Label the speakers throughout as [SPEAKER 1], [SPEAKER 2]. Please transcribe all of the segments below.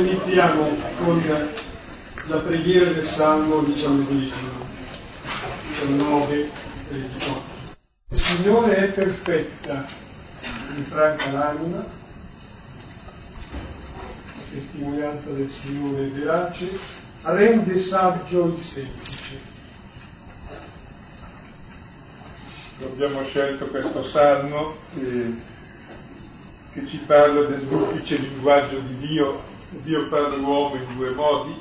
[SPEAKER 1] iniziamo con la preghiera del Salmo diciannovesimo, 19 e 18. Il Signore è perfetta, mi franca l'anima, la testimonianza del Signore è verace, rende saggio il semplice.
[SPEAKER 2] Abbiamo scelto questo salmo eh, che ci parla del duplice linguaggio di Dio. Dio parla all'uomo in due modi,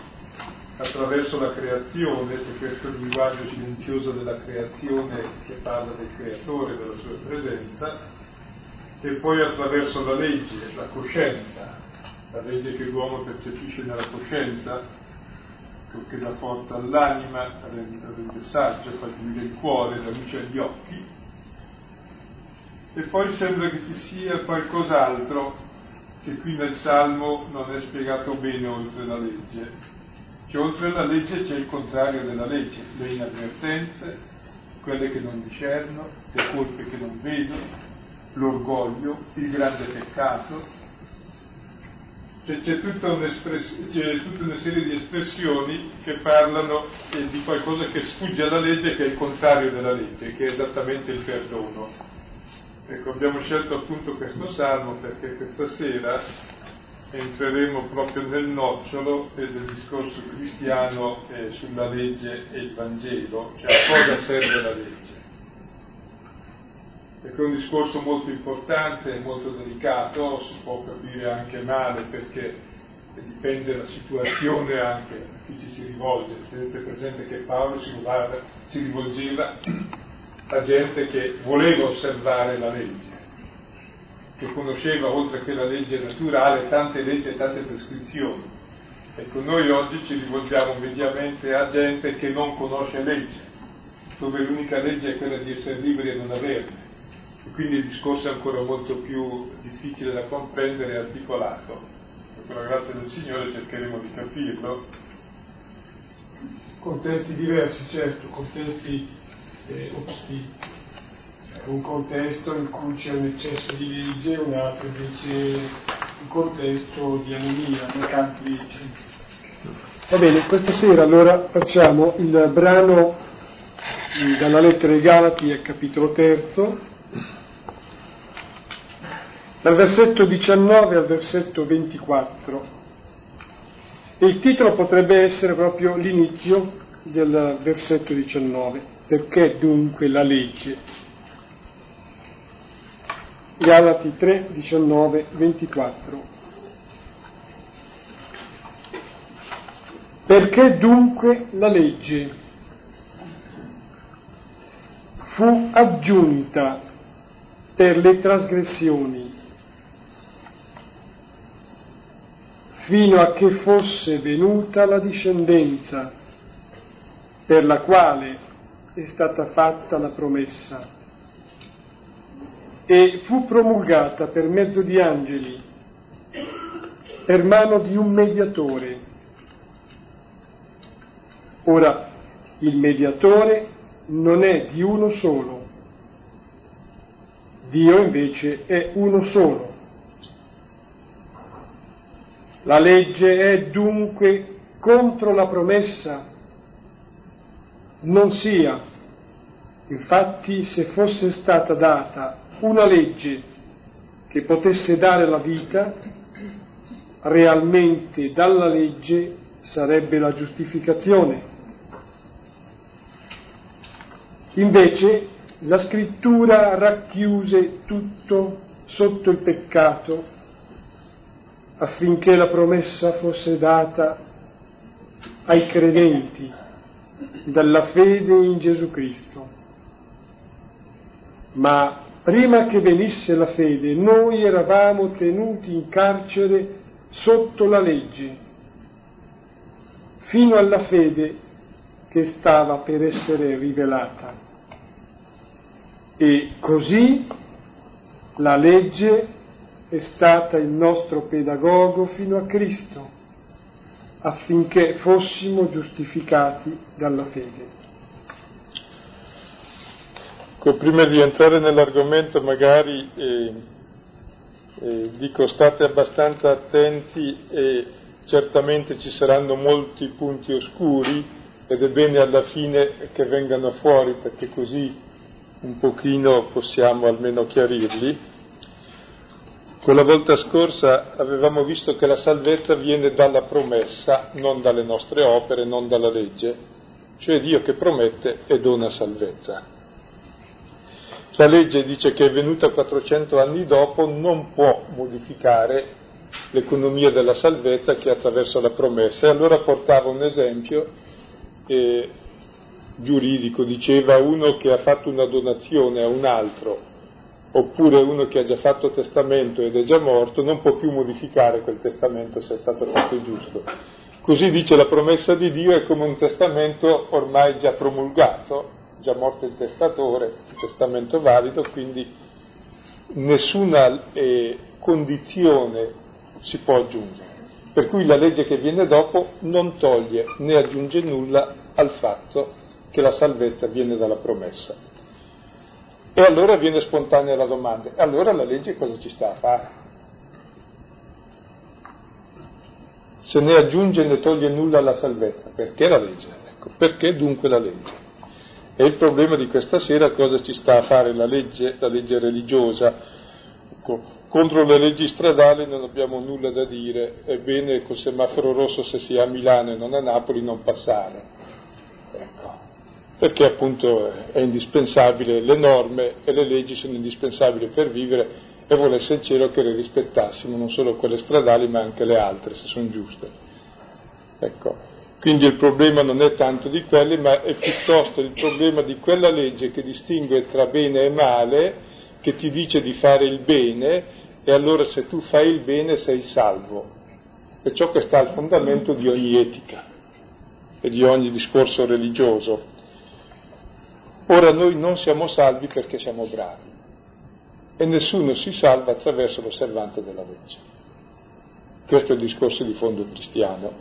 [SPEAKER 2] attraverso la creazione, c'è questo linguaggio silenzioso della creazione che parla del creatore, della sua presenza, e poi attraverso la legge, la coscienza, la legge che l'uomo percepisce nella coscienza, che la porta all'anima, rende, saggio, fa chiudere il cuore, la luce agli occhi. E poi sembra che ci sia qualcos'altro che qui nel Salmo non è spiegato bene oltre la legge, che oltre la legge c'è il contrario della legge, le inavvertenze, quelle che non discerno, le colpe che non vedo, l'orgoglio, il grande peccato. Cioè, c'è, tutta c'è, tutta una serie di espressioni che parlano di qualcosa che sfugge alla legge, che è il contrario della legge, che è esattamente il perdono. Ecco, abbiamo scelto appunto questo salmo perché questa sera entreremo proprio nel nocciolo del discorso cristiano eh, sulla legge e il Vangelo, cioè a cosa serve la legge. Ecco, è un discorso molto importante molto delicato, si può capire anche male perché dipende dalla situazione anche a chi ci si rivolge. Tenete presente che Paolo si, si rivolgeva a gente che voleva osservare la legge che conosceva oltre che la legge naturale tante leggi e tante prescrizioni. Ecco, noi oggi ci rivolgiamo mediamente a gente che non conosce legge, dove l'unica legge è quella di essere liberi e non averne. E quindi il discorso è ancora molto più difficile da comprendere e articolato. Con la grazia del Signore cercheremo di capirlo.
[SPEAKER 1] Contesti diversi, certo, contesti eh, un contesto in cui c'è un eccesso di legge, un altro invece un contesto di anemia, mancanza di legge. Va bene, questa sera allora facciamo il brano dalla lettera ai Galati al capitolo terzo, dal versetto 19 al versetto 24. E il titolo potrebbe essere proprio l'inizio del versetto 19. Perché dunque la legge? Galati 3, 19, 24. Perché dunque la legge fu aggiunta per le trasgressioni fino a che fosse venuta la discendenza per la quale è stata fatta la promessa e fu promulgata per mezzo di angeli, per mano di un mediatore. Ora, il mediatore non è di uno solo, Dio invece è uno solo. La legge è dunque contro la promessa, non sia. Infatti se fosse stata data una legge che potesse dare la vita, realmente dalla legge sarebbe la giustificazione. Invece la scrittura racchiuse tutto sotto il peccato affinché la promessa fosse data ai credenti dalla fede in Gesù Cristo. Ma prima che venisse la fede, noi eravamo tenuti in carcere sotto la legge, fino alla fede che stava per essere rivelata. E così la legge è stata il nostro pedagogo fino a Cristo, affinché fossimo giustificati dalla fede.
[SPEAKER 2] Ecco, prima di entrare nell'argomento magari eh, eh, dico state abbastanza attenti e certamente ci saranno molti punti oscuri ed è bene alla fine che vengano fuori perché così un pochino possiamo almeno chiarirli. Quella volta scorsa avevamo visto che la salvezza viene dalla promessa, non dalle nostre opere, non dalla legge, cioè Dio che promette e dona salvezza. La legge dice che è venuta 400 anni dopo, non può modificare l'economia della salvezza che è attraverso la promessa. E allora portava un esempio eh, giuridico, diceva uno che ha fatto una donazione a un altro, oppure uno che ha già fatto testamento ed è già morto, non può più modificare quel testamento se è stato fatto giusto. Così dice la promessa di Dio è come un testamento ormai già promulgato, già morto il testatore, un testamento valido, quindi nessuna eh, condizione si può aggiungere. Per cui la legge che viene dopo non toglie né aggiunge nulla al fatto che la salvezza viene dalla promessa. E allora viene spontanea la domanda, allora la legge cosa ci sta a fare? Se ne aggiunge e ne toglie nulla alla salvezza, perché la legge? Ecco, perché dunque la legge? E il problema di questa sera cosa ci sta a fare la legge, la legge religiosa? Ecco, contro le leggi stradali non abbiamo nulla da dire, è bene col semaforo rosso se si è a Milano e non a Napoli non passare, ecco. Perché appunto è indispensabile, le norme e le leggi sono indispensabili per vivere e volesse il cielo che le rispettassimo, non solo quelle stradali ma anche le altre, se sono giuste. Ecco. Quindi il problema non è tanto di quelle, ma è piuttosto il problema di quella legge che distingue tra bene e male, che ti dice di fare il bene e allora se tu fai il bene sei salvo. È ciò che sta al fondamento di ogni etica e di ogni discorso religioso. Ora noi non siamo salvi perché siamo bravi e nessuno si salva attraverso l'osservanza della legge. Questo è il discorso di fondo cristiano.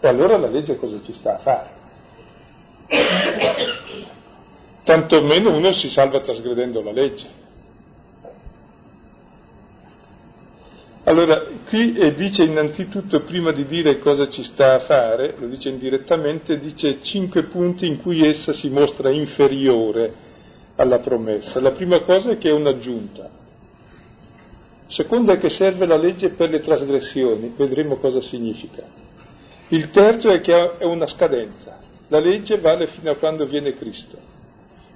[SPEAKER 2] E allora la legge cosa ci sta a fare? Tanto meno uno si salva trasgredendo la legge. Allora, qui dice innanzitutto, prima di dire cosa ci sta a fare, lo dice indirettamente, dice cinque punti in cui essa si mostra inferiore alla promessa. La prima cosa è che è un'aggiunta. Seconda è che serve la legge per le trasgressioni, vedremo cosa significa. Il terzo è che è una scadenza. La legge vale fino a quando viene Cristo.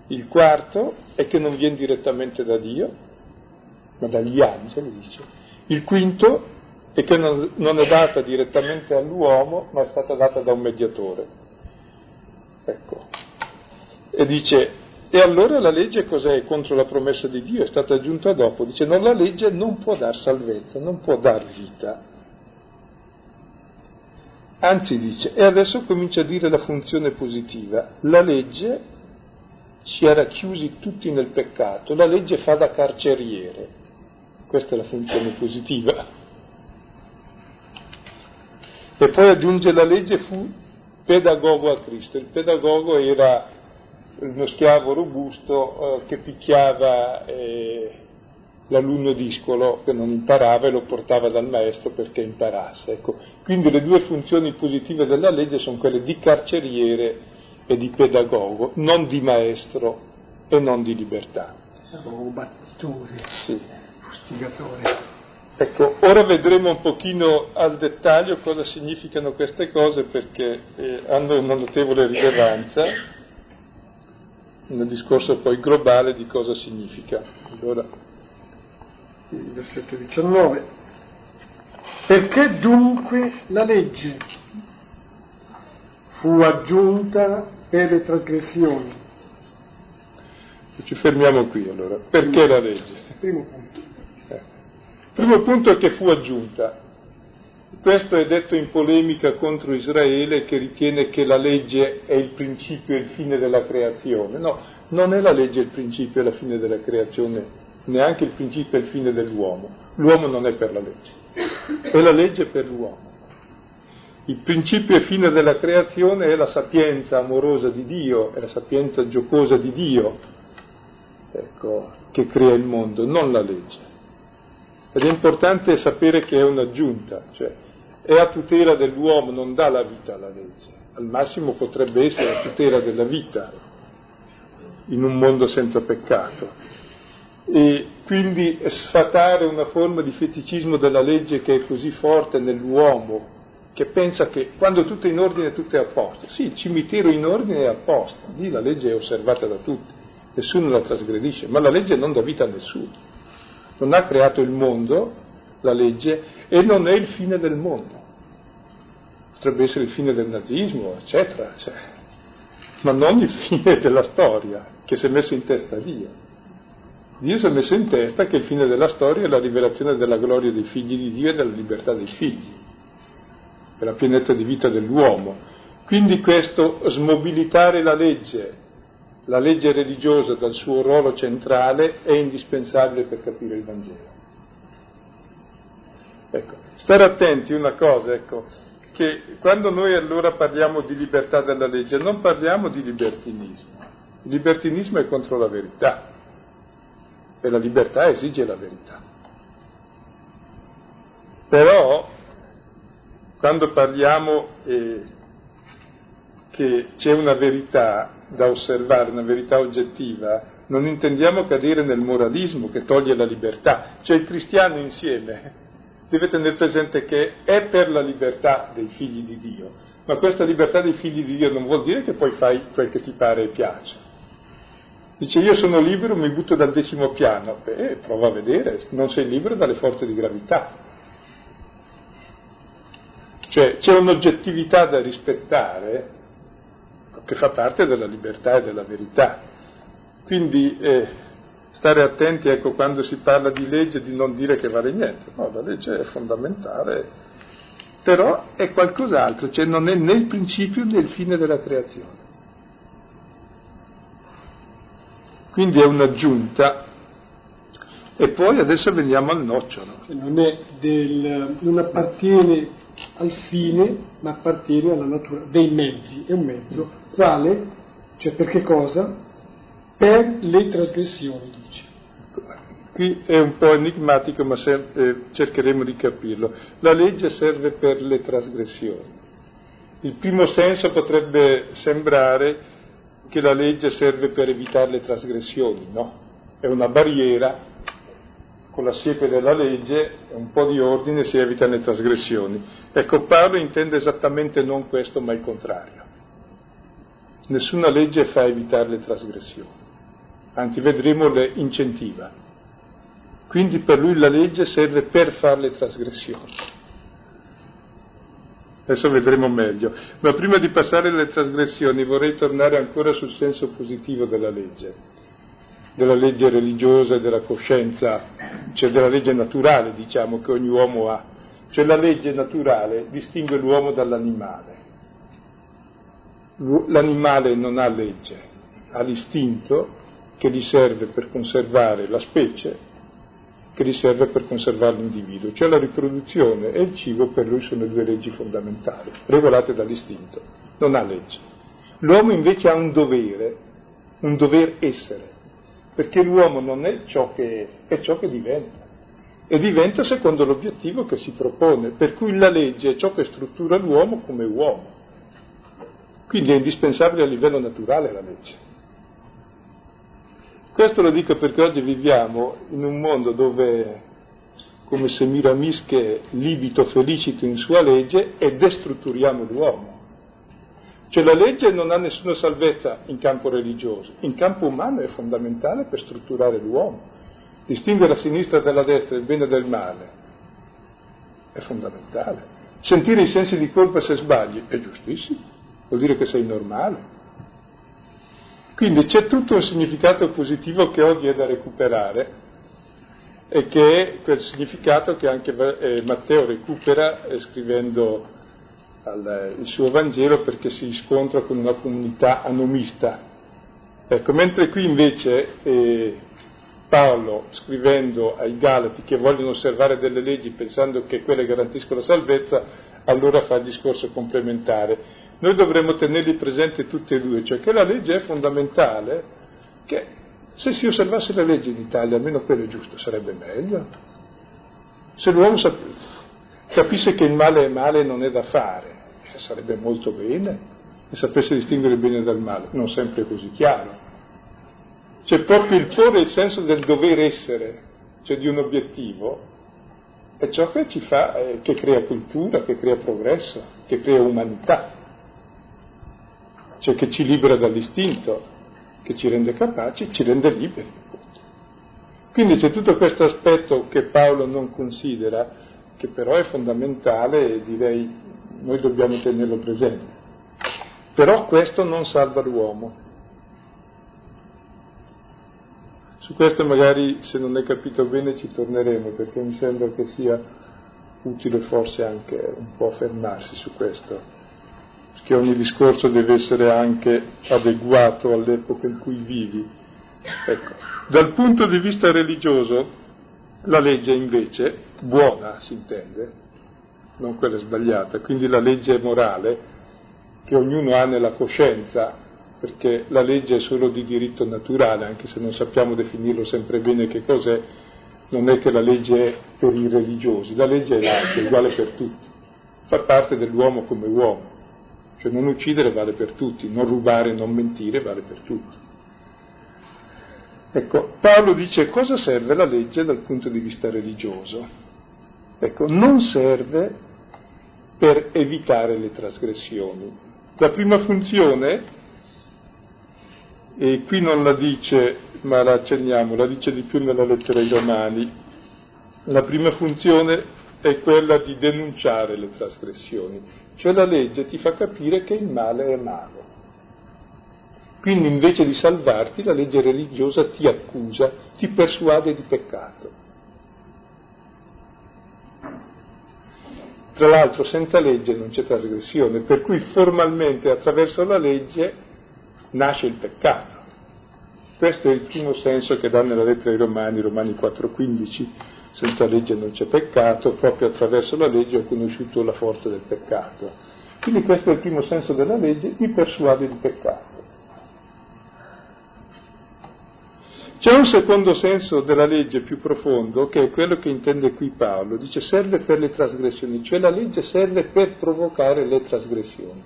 [SPEAKER 2] Il quarto è che non viene direttamente da Dio, ma dagli angeli, dice il quinto è che non, non è data direttamente all'uomo, ma è stata data da un mediatore. Ecco. E dice, e allora la legge cos'è contro la promessa di Dio? È stata aggiunta dopo. Dice, no, la legge non può dar salvezza, non può dar vita. Anzi dice, e adesso comincia a dire la funzione positiva. La legge ci ha racchiusi tutti nel peccato, la legge fa da carceriere. Questa è la funzione positiva. E poi aggiunge la legge fu pedagogo a Cristo. Il pedagogo era uno schiavo robusto eh, che picchiava eh, l'alunno discolo che non imparava e lo portava dal maestro perché imparasse. Ecco. Quindi le due funzioni positive della legge sono quelle di carceriere e di pedagogo, non di maestro e non di libertà.
[SPEAKER 1] Pedagogo battitore.
[SPEAKER 2] Sì
[SPEAKER 1] fustigatore.
[SPEAKER 2] Ecco, ora vedremo un pochino al dettaglio cosa significano queste cose perché eh, hanno una notevole rilevanza nel discorso poi globale di cosa significa. Allora,
[SPEAKER 1] il versetto 19. Perché dunque la legge fu aggiunta per le trasgressioni?
[SPEAKER 2] Ci fermiamo qui allora. Perché la legge?
[SPEAKER 1] Primo punto.
[SPEAKER 2] Primo punto è che fu aggiunta. Questo è detto in polemica contro Israele che ritiene che la legge è il principio e il fine della creazione. No, non è la legge il principio e la fine della creazione, neanche il principio e il fine dell'uomo. L'uomo non è per la legge, è la legge per l'uomo. Il principio e fine della creazione è la sapienza amorosa di Dio, è la sapienza giocosa di Dio, ecco, che crea il mondo, non la legge. Ed è importante sapere che è un'aggiunta, cioè è a tutela dell'uomo, non dà la vita alla legge, al massimo potrebbe essere a tutela della vita in un mondo senza peccato. E quindi sfatare una forma di feticismo della legge che è così forte nell'uomo, che pensa che quando tutto è in ordine tutto è a posto. Sì, il cimitero in ordine è a posto, lì la legge è osservata da tutti, nessuno la trasgredisce, ma la legge non dà vita a nessuno. Non ha creato il mondo, la legge, e non è il fine del mondo. Potrebbe essere il fine del nazismo, eccetera, cioè. ma non il fine della storia che si è messo in testa Dio. Dio si è messo in testa che il fine della storia è la rivelazione della gloria dei figli di Dio e della libertà dei figli, per la pienezza di vita dell'uomo. Quindi questo smobilitare la legge, la legge religiosa dal suo ruolo centrale è indispensabile per capire il Vangelo. Ecco, stare attenti una cosa, ecco, che quando noi allora parliamo di libertà della legge non parliamo di libertinismo, il libertinismo è contro la verità e la libertà esige la verità. Però quando parliamo eh, che c'è una verità da osservare, una verità oggettiva, non intendiamo cadere nel moralismo che toglie la libertà, cioè il cristiano insieme deve tenere presente che è per la libertà dei figli di Dio, ma questa libertà dei figli di Dio non vuol dire che poi fai quel che ti pare e piace. Dice io sono libero, mi butto dal decimo piano. Beh, prova a vedere, non sei libero dalle forze di gravità. Cioè c'è un'oggettività da rispettare che fa parte della libertà e della verità. Quindi eh, stare attenti, ecco, quando si parla di legge, di non dire che vale niente. No, la legge è fondamentale, però è qualcos'altro, cioè non è né il principio né il fine della creazione. Quindi è un'aggiunta. E poi adesso veniamo al nocciolo.
[SPEAKER 1] Non, del, non appartiene al fine, ma appartiene alla natura dei mezzi. È un mezzo. Quale? Cioè per che cosa? Per le trasgressioni, dice.
[SPEAKER 2] Qui è un po' enigmatico, ma se, eh, cercheremo di capirlo. La legge serve per le trasgressioni. Il primo senso potrebbe sembrare che la legge serve per evitare le trasgressioni, no? È una barriera, con la siepe della legge, un po' di ordine si evitano le trasgressioni. Ecco, Paolo intende esattamente non questo, ma il contrario. Nessuna legge fa evitare le trasgressioni, anzi vedremo le incentiva. Quindi per lui la legge serve per fare le trasgressioni. Adesso vedremo meglio. Ma prima di passare alle trasgressioni vorrei tornare ancora sul senso positivo della legge, della legge religiosa e della coscienza, cioè della legge naturale, diciamo, che ogni uomo ha. Cioè la legge naturale distingue l'uomo dall'animale. L'animale non ha legge, ha l'istinto che gli serve per conservare la specie che gli serve per conservare l'individuo, cioè la riproduzione e il cibo per lui sono due leggi fondamentali, regolate dall'istinto, non ha legge. L'uomo invece ha un dovere, un dover essere, perché l'uomo non è ciò che è, è ciò che diventa, e diventa secondo l'obiettivo che si propone, per cui la legge è ciò che struttura l'uomo come uomo. Quindi è indispensabile a livello naturale la legge. Questo lo dico perché oggi viviamo in un mondo dove, come se Miramische libito felicito in sua legge, e destrutturiamo l'uomo. Cioè la legge non ha nessuna salvezza in campo religioso, in campo umano è fondamentale per strutturare l'uomo. Distinguere la sinistra dalla destra, il bene dal male, è fondamentale. Sentire i sensi di colpa se sbagli è giustissimo, vuol dire che sei normale. Quindi c'è tutto un significato positivo che oggi è da recuperare e che è quel significato che anche eh, Matteo recupera eh, scrivendo al, il suo Vangelo perché si scontra con una comunità anomista. Ecco, mentre qui invece eh, Paolo, scrivendo ai Galati che vogliono osservare delle leggi pensando che quelle garantiscono la salvezza, allora fa il discorso complementare noi dovremmo tenerli presenti tutti e due, cioè che la legge è fondamentale, che se si osservasse le leggi d'Italia, almeno quello è giusto, sarebbe meglio. Se l'uomo sapesse... capisse che il male è male e non è da fare, sarebbe molto bene, e sapesse distinguere il bene dal male, non sempre così chiaro. C'è proprio il porre il senso del dover essere, cioè di un obiettivo, è ciò che ci fa, eh, che crea cultura, che crea progresso, che crea umanità, cioè che ci libera dall'istinto, che ci rende capaci, ci rende liberi. Quindi c'è tutto questo aspetto che Paolo non considera, che però è fondamentale e direi noi dobbiamo tenerlo presente. Però questo non salva l'uomo. Su questo magari se non è capito bene ci torneremo perché mi sembra che sia utile forse anche un po' fermarsi su questo, perché ogni discorso deve essere anche adeguato all'epoca in cui vivi. Ecco. Dal punto di vista religioso la legge invece, buona si intende, non quella sbagliata, quindi la legge morale che ognuno ha nella coscienza perché la legge è solo di diritto naturale, anche se non sappiamo definirlo sempre bene che cos'è, non è che la legge è per i religiosi, la legge è l'altra, è uguale per tutti, fa parte dell'uomo come uomo, cioè non uccidere vale per tutti, non rubare, non mentire vale per tutti. Ecco, Paolo dice cosa serve la legge dal punto di vista religioso? Ecco, non serve per evitare le trasgressioni. La prima funzione e qui non la dice, ma la accenniamo, la dice di più nella lettera ai Romani. La prima funzione è quella di denunciare le trasgressioni, cioè la legge ti fa capire che il male è male. Quindi invece di salvarti la legge religiosa ti accusa, ti persuade di peccato. Tra l'altro senza legge non c'è trasgressione, per cui formalmente attraverso la legge nasce il peccato. Questo è il primo senso che dà nella lettera ai Romani, Romani 4,15, senza legge non c'è peccato, proprio attraverso la legge ho conosciuto la forza del peccato. Quindi questo è il primo senso della legge, mi persuade di peccato. C'è un secondo senso della legge più profondo, che è quello che intende qui Paolo, dice serve per le trasgressioni, cioè la legge serve per provocare le trasgressioni.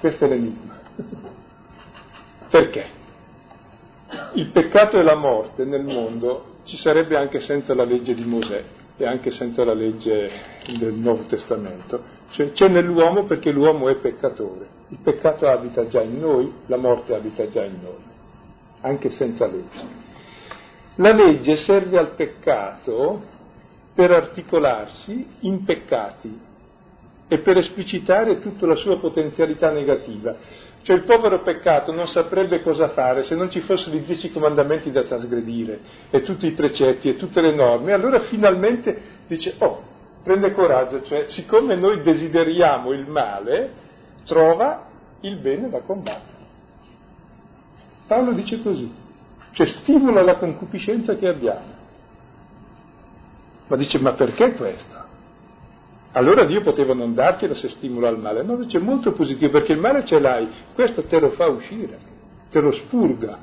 [SPEAKER 2] Questo è l'enigma. Perché? Il peccato e la morte nel mondo ci sarebbe anche senza la legge di Mosè e anche senza la legge del Nuovo Testamento. Cioè, c'è nell'uomo perché l'uomo è peccatore. Il peccato abita già in noi, la morte abita già in noi, anche senza legge. La legge serve al peccato per articolarsi in peccati e per esplicitare tutta la sua potenzialità negativa. Cioè il povero peccato non saprebbe cosa fare se non ci fossero i dieci comandamenti da trasgredire e tutti i precetti e tutte le norme. Allora finalmente dice, oh, prende coraggio, cioè siccome noi desideriamo il male, trova il bene da combattere. Paolo dice così, cioè stimola la concupiscenza che abbiamo. Ma dice, ma perché questo? Allora Dio poteva non darcela se stimola il male. No, c'è molto positivo perché il male ce l'hai, questo te lo fa uscire, te lo spurga.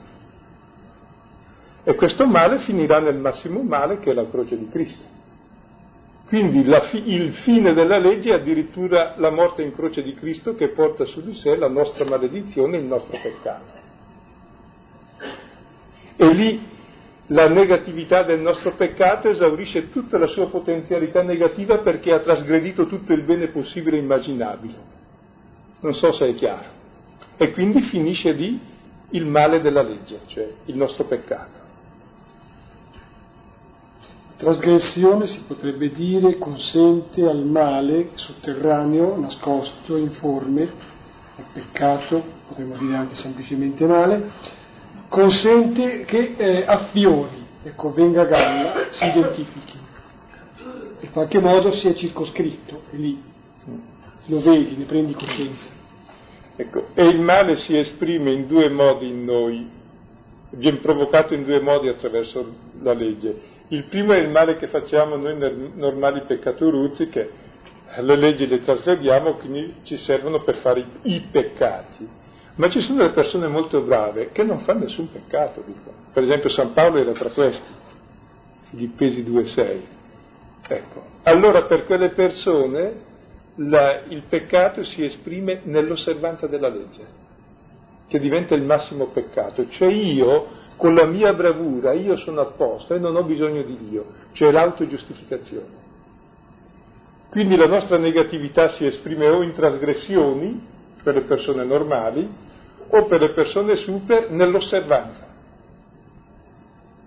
[SPEAKER 2] E questo male finirà nel massimo male che è la croce di Cristo. Quindi fi- il fine della legge è addirittura la morte in croce di Cristo che porta su di sé la nostra maledizione il nostro peccato. E lì la negatività del nostro peccato esaurisce tutta la sua potenzialità negativa perché ha trasgredito tutto il bene possibile e immaginabile. Non so se è chiaro. E quindi finisce lì il male della legge, cioè il nostro peccato.
[SPEAKER 1] Trasgressione si potrebbe dire consente al male sotterraneo, nascosto, informe, al peccato, potremmo dire anche semplicemente male, consente che eh, affiori, ecco, venga a galla, si identifichi. In qualche modo si è circoscritto, lì lo vedi, ne prendi coscienza.
[SPEAKER 2] Ecco, e il male si esprime in due modi in noi, viene provocato in due modi attraverso la legge. Il primo è il male che facciamo noi normali peccatoruzzi, che le leggi le trasgrediamo, quindi ci servono per fare i peccati ma ci sono delle persone molto brave che non fanno nessun peccato, dicono. Per esempio San Paolo era tra questi, Filippesi 2,6. Ecco, allora per quelle persone la, il peccato si esprime nell'osservanza della legge, che diventa il massimo peccato, cioè io con la mia bravura, io sono a posto e non ho bisogno di Dio, cioè l'autogiustificazione. Quindi la nostra negatività si esprime o in trasgressioni per le persone normali o per le persone super nell'osservanza.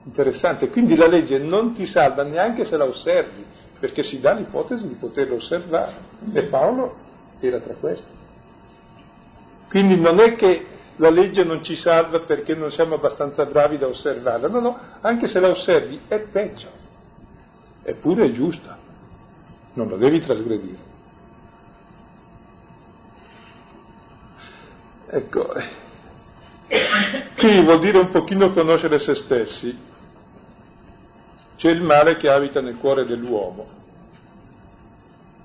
[SPEAKER 2] Interessante, quindi la legge non ti salva neanche se la osservi, perché si dà l'ipotesi di poterla osservare e Paolo era tra questi. Quindi non è che la legge non ci salva perché non siamo abbastanza bravi da osservarla, no, no, anche se la osservi è peggio, eppure è giusta, non la devi trasgredire. Ecco, qui vuol dire un pochino conoscere se stessi, c'è il male che abita nel cuore dell'uomo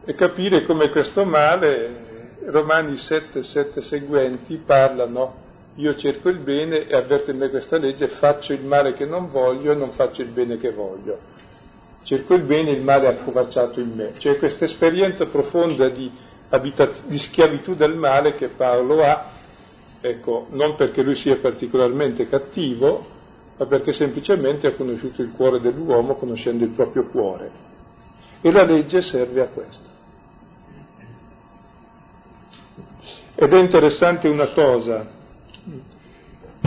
[SPEAKER 2] e capire come questo male, Romani 7, 7 seguenti parlano, io cerco il bene e avverte in me questa legge, faccio il male che non voglio e non faccio il bene che voglio. Cerco il bene e il male è accovacciato in me. Cioè questa esperienza profonda di, abitaz- di schiavitù del male che Paolo ha, ecco, non perché lui sia particolarmente cattivo, ma perché semplicemente ha conosciuto il cuore dell'uomo conoscendo il proprio cuore. E la legge serve a questo. Ed è interessante una cosa,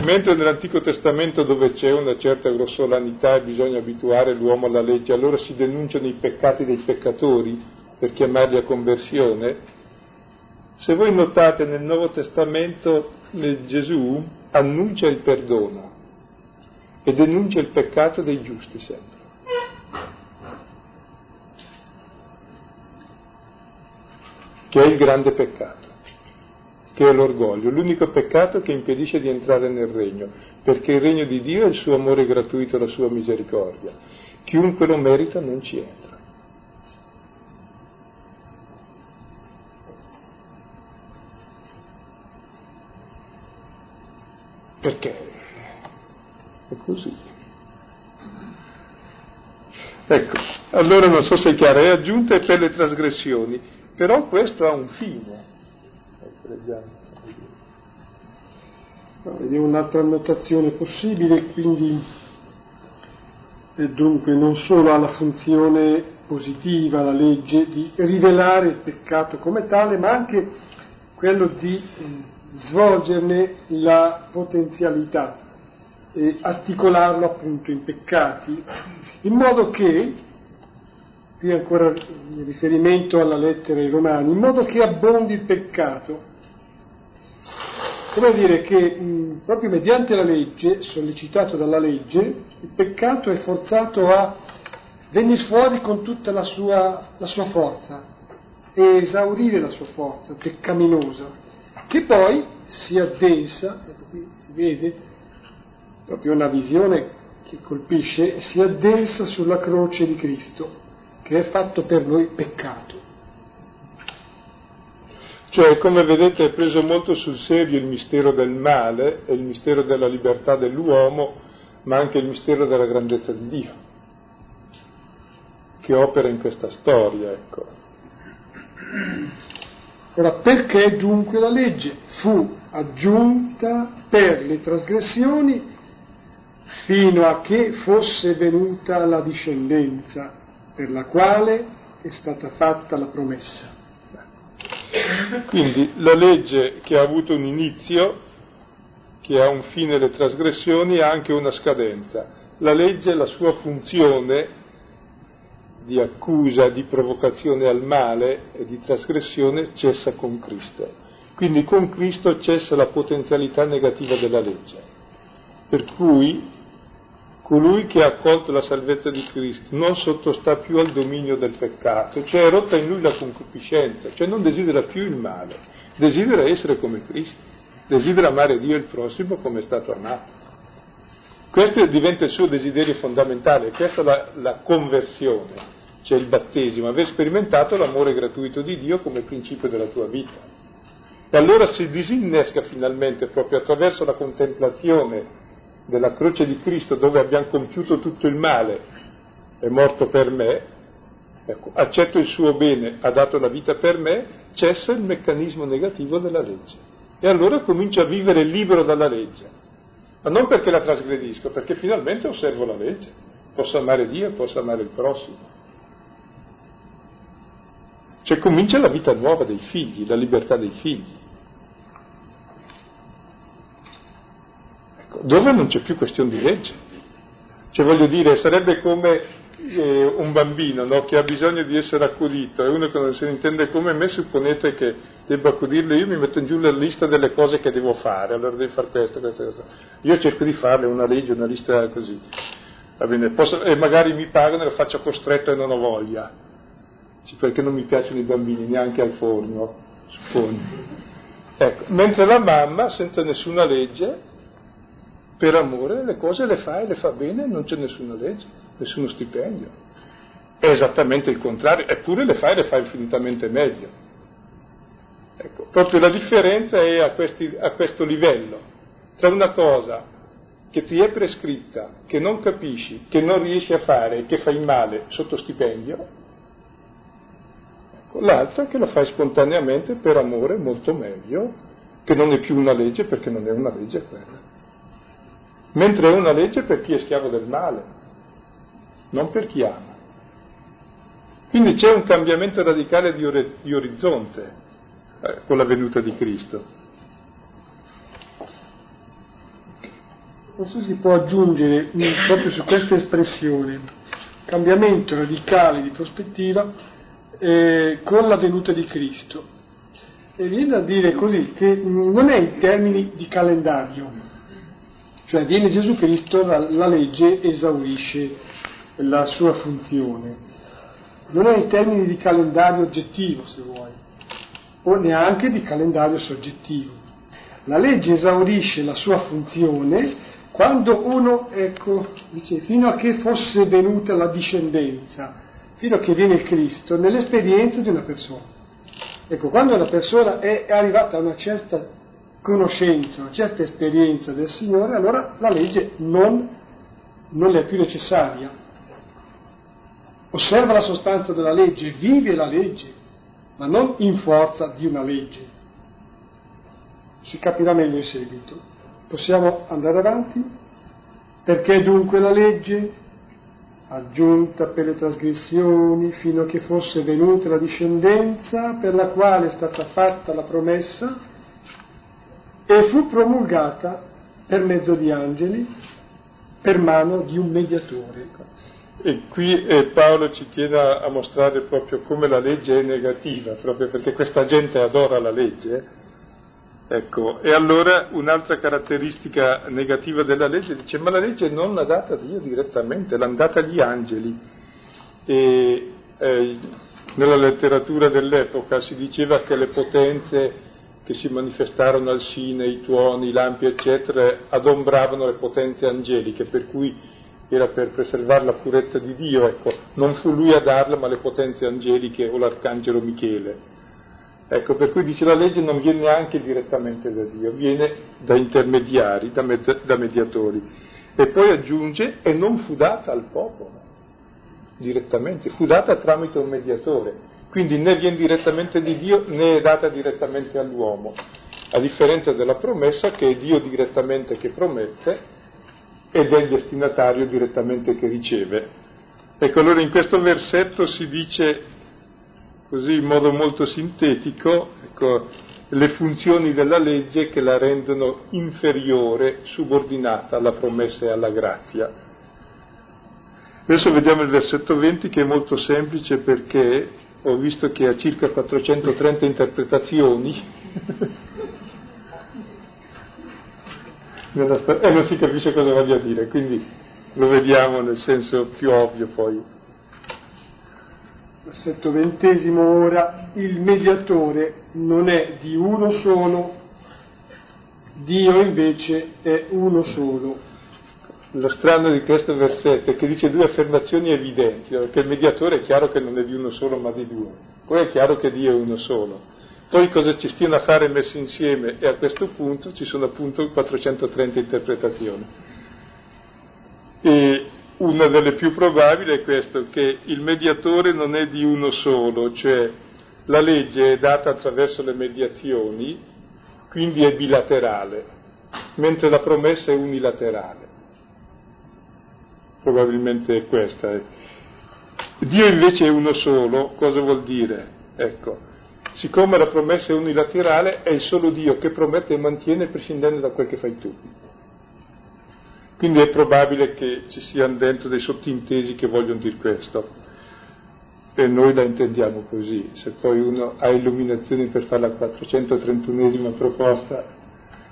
[SPEAKER 2] mentre nell'Antico Testamento dove c'è una certa grossolanità e bisogna abituare l'uomo alla legge, allora si denunciano i peccati dei peccatori per chiamarli a conversione, se voi notate nel Nuovo Testamento Gesù annuncia il perdono, e denuncia il peccato dei giusti sempre. Che è il grande peccato, che è l'orgoglio, l'unico peccato che impedisce di entrare nel regno, perché il regno di Dio è il suo amore gratuito, la sua misericordia. Chiunque lo merita non ci entra. Perché? È così. Ecco, allora non so se è chiaro, è aggiunta per le trasgressioni, però questo ha un fine.
[SPEAKER 1] No, vediamo un'altra annotazione possibile, quindi e dunque non solo ha la funzione positiva la legge di rivelare il peccato come tale, ma anche quello di eh, svolgerne la potenzialità eh, articolarlo appunto in peccati, in modo che, qui ancora il riferimento alla lettera ai Romani, in modo che abbondi il peccato. Come dire che mh, proprio mediante la legge, sollecitato dalla legge, il peccato è forzato a venire fuori con tutta la sua, la sua forza e esaurire la sua forza peccaminosa, che poi si addensa, ecco qui si vede, proprio una visione che colpisce, si addensa sulla croce di Cristo, che è fatto per noi peccato.
[SPEAKER 2] Cioè, come vedete, è preso molto sul serio il mistero del male e il mistero della libertà dell'uomo, ma anche il mistero della grandezza di Dio, che opera in questa storia, ecco.
[SPEAKER 1] Ora, perché dunque la legge fu aggiunta per le trasgressioni fino a che fosse venuta la discendenza per la quale è stata fatta la promessa.
[SPEAKER 2] Quindi la legge che ha avuto un inizio, che ha un fine le trasgressioni, ha anche una scadenza. La legge, la sua funzione di accusa, di provocazione al male e di trasgressione cessa con Cristo. Quindi con Cristo cessa la potenzialità negativa della legge. Per cui colui che ha accolto la salvezza di Cristo non sottostà più al dominio del peccato, cioè è rotta in lui la concupiscenza, cioè non desidera più il male, desidera essere come Cristo, desidera amare Dio e il prossimo come è stato amato. Questo diventa il suo desiderio fondamentale, questa è la, la conversione, cioè il battesimo, aver sperimentato l'amore gratuito di Dio come principio della tua vita. E allora si disinnesca finalmente proprio attraverso la contemplazione della croce di Cristo dove abbiamo compiuto tutto il male, è morto per me, Ecco, accetto il suo bene, ha dato la vita per me, cessa il meccanismo negativo della legge. E allora comincio a vivere libero dalla legge. Ma non perché la trasgredisco, perché finalmente osservo la legge. Posso amare Dio e posso amare il prossimo. Cioè comincia la vita nuova dei figli, la libertà dei figli. Ecco, dove non c'è più questione di legge. Cioè voglio dire, sarebbe come eh, un bambino no, che ha bisogno di essere accudito e uno che non se ne intende come me, supponete che debba accudirlo, io mi metto in giù la lista delle cose che devo fare, allora devi fare questo, questo, questo. Io cerco di farle una legge, una lista così. Posso, e magari mi pagano e lo faccio costretto e non ho voglia perché non mi piacciono i bambini neanche al forno, supponi. Ecco, mentre la mamma, senza nessuna legge, per amore le cose le fa e le fa bene, non c'è nessuna legge, nessuno stipendio. È esattamente il contrario, eppure le fa e le fa infinitamente meglio. Ecco, proprio la differenza è a, questi, a questo livello, tra una cosa che ti è prescritta, che non capisci, che non riesci a fare che fai male sotto stipendio, l'altra che lo fai spontaneamente per amore molto meglio, che non è più una legge perché non è una legge quella. Mentre è una legge per chi è schiavo del male, non per chi ama. Quindi c'è un cambiamento radicale di, or- di orizzonte eh, con la venuta di Cristo.
[SPEAKER 1] Non so se si può aggiungere proprio su questa espressione, cambiamento radicale di prospettiva, eh, con la venuta di Cristo. E viene da dire così che non è in termini di calendario, cioè viene Gesù Cristo, la, la legge esaurisce la sua funzione. Non è in termini di calendario oggettivo, se vuoi, o neanche di calendario soggettivo. La legge esaurisce la sua funzione quando uno, ecco, dice, fino a che fosse venuta la discendenza, fino a che viene il Cristo nell'esperienza di una persona. Ecco, quando una persona è arrivata a una certa conoscenza, una certa esperienza del Signore, allora la legge non, non è più necessaria. Osserva la sostanza della legge, vive la legge, ma non in forza di una legge. Si capirà meglio in seguito. Possiamo andare avanti? Perché dunque la legge? Aggiunta per le trasgressioni fino a che fosse venuta la discendenza per la quale è stata fatta la promessa e fu promulgata per mezzo di angeli per mano di un mediatore.
[SPEAKER 2] E qui eh, Paolo ci tiene a, mostrare proprio come la legge è negativa, proprio perché questa gente adora la legge Ecco, e allora un'altra caratteristica negativa della legge dice ma la legge non l'ha data Dio direttamente, l'hanno data gli angeli. E eh, nella letteratura dell'epoca si diceva che le potenze che si manifestarono al Sine, i tuoni, i lampi, eccetera, adombravano le potenze angeliche, per cui era per preservare la purezza di Dio, ecco, non fu lui a darla, ma le potenze angeliche o l'arcangelo Michele. Ecco, per cui dice la legge non viene neanche direttamente da Dio, viene da intermediari, da, mezz- da mediatori. E poi aggiunge, e non fu data al popolo direttamente, fu data tramite un mediatore. Quindi né viene direttamente di Dio né è data direttamente all'uomo, a differenza della promessa che è Dio direttamente che promette ed è il destinatario direttamente che riceve. Ecco, allora in questo versetto si dice così in modo molto sintetico ecco, le funzioni della legge che la rendono inferiore, subordinata alla promessa e alla grazia. Adesso vediamo il versetto 20 che è molto semplice perché ho visto che ha circa 430 interpretazioni. E non si capisce cosa voglia dire, quindi lo vediamo nel senso più ovvio poi
[SPEAKER 1] versetto ventesimo ora, il mediatore non è di uno solo, Dio invece è uno solo.
[SPEAKER 2] Lo strano di questo versetto è che dice due affermazioni evidenti, perché il mediatore è chiaro che non è di uno solo ma di due, poi è chiaro che Dio è uno solo. Poi cosa ci stiano a fare messi insieme e a questo punto ci sono appunto 430 interpretazioni. E una delle più probabili è questo, che il mediatore non è di uno solo, cioè la legge è data attraverso le mediazioni, quindi è bilaterale, mentre la promessa è unilaterale. Probabilmente è questa. Eh. Dio invece è uno solo, cosa vuol dire? Ecco, siccome la promessa è unilaterale, è il solo Dio che promette e mantiene prescindendo da quel che fai tu. Quindi è probabile che ci siano dentro dei sottintesi che vogliono dire questo. E noi la intendiamo così. Se poi uno ha illuminazioni per fare la 431esima proposta,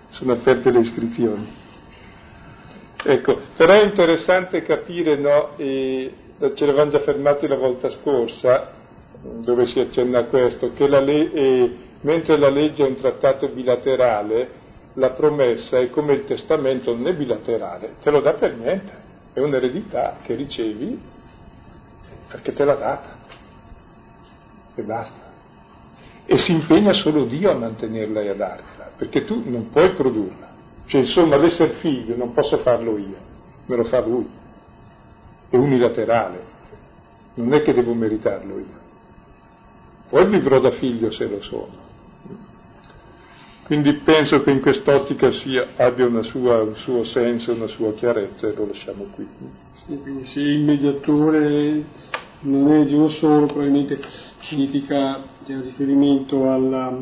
[SPEAKER 2] sono aperte le iscrizioni. Ecco, però è interessante capire, no, e ce l'avevamo già fermati la volta scorsa, dove si accenna a questo, che la le- eh, mentre la legge è un trattato bilaterale, la promessa è come il testamento non è bilaterale, te lo dà per niente, è un'eredità che ricevi perché te l'ha data e basta. E si impegna solo Dio a mantenerla e a dartela, perché tu non puoi produrla. Cioè, insomma, l'essere figlio non posso farlo io, me lo fa lui. È unilaterale, non è che devo meritarlo io. Poi vivrò da figlio se lo sono. Quindi penso che in quest'ottica sia, abbia sua, un suo senso, una sua chiarezza e lo lasciamo qui.
[SPEAKER 1] Sì, quindi se il mediatore non è di uno solo, probabilmente significa un riferimento alla,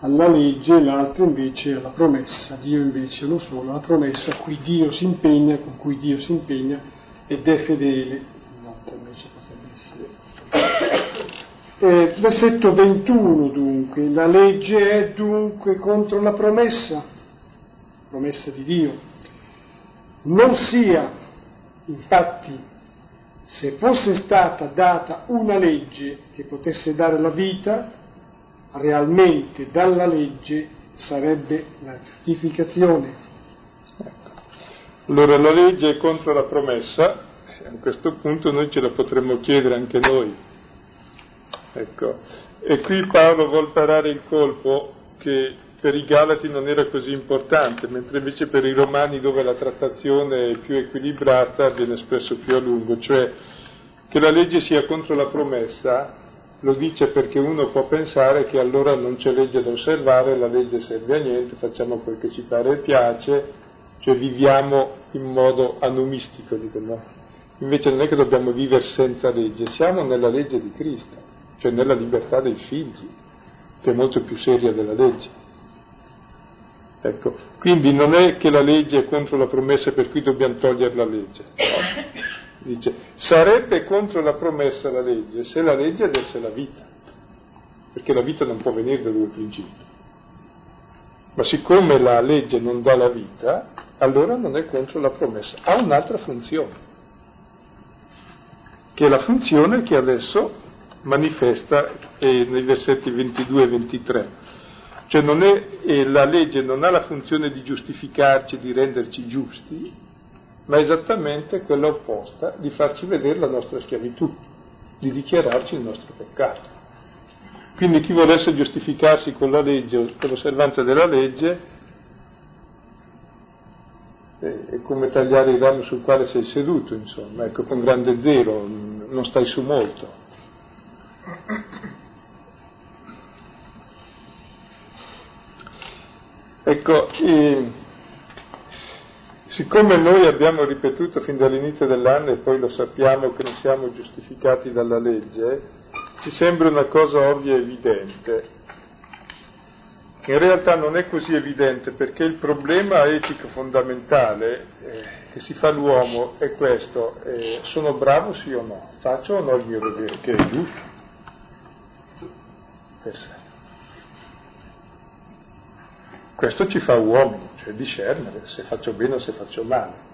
[SPEAKER 1] alla legge, l'altro invece alla promessa, Dio invece è uno solo, la promessa a cui Dio si impegna, con cui Dio si impegna ed è fedele, l'altro invece potrebbe essere eh, versetto 21 dunque, la legge è dunque contro la promessa, promessa di Dio. Non sia, infatti, se fosse stata data una legge che potesse dare la vita, realmente dalla legge sarebbe la giustificazione.
[SPEAKER 2] Ecco. Allora la legge è contro la promessa, a questo punto noi ce la potremmo chiedere anche noi Ecco. E qui Paolo vuol parare il colpo che per i Galati non era così importante, mentre invece per i Romani dove la trattazione è più equilibrata viene spesso più a lungo, cioè che la legge sia contro la promessa lo dice perché uno può pensare che allora non c'è legge da osservare, la legge serve a niente, facciamo quel che ci pare e piace, cioè viviamo in modo anomistico, dico no. Invece non è che dobbiamo vivere senza legge, siamo nella legge di Cristo cioè nella libertà dei figli, che è molto più seria della legge. Ecco, quindi non è che la legge è contro la promessa per cui dobbiamo togliere la legge. Dice, sarebbe contro la promessa la legge se la legge desse la vita, perché la vita non può venire da due principi. Ma siccome la legge non dà la vita, allora non è contro la promessa, ha un'altra funzione, che è la funzione che adesso manifesta eh, nei versetti 22 e 23. Cioè è, eh, la legge non ha la funzione di giustificarci, di renderci giusti, ma esattamente quella opposta, di farci vedere la nostra schiavitù, di dichiararci il nostro peccato. Quindi chi volesse giustificarsi con la legge con l'osservanza della legge è come tagliare il ramo sul quale sei seduto, insomma, ecco, con grande zelo, non stai su molto. Ecco, eh, siccome noi abbiamo ripetuto fin dall'inizio dell'anno e poi lo sappiamo che non siamo giustificati dalla legge, ci sembra una cosa ovvia e evidente. In realtà non è così evidente perché il problema etico fondamentale eh, che si fa l'uomo è questo, eh, sono bravo sì o no, faccio o no il mio dovere, che è giusto sé. Questo ci fa uomini, cioè discernere se faccio bene o se faccio male.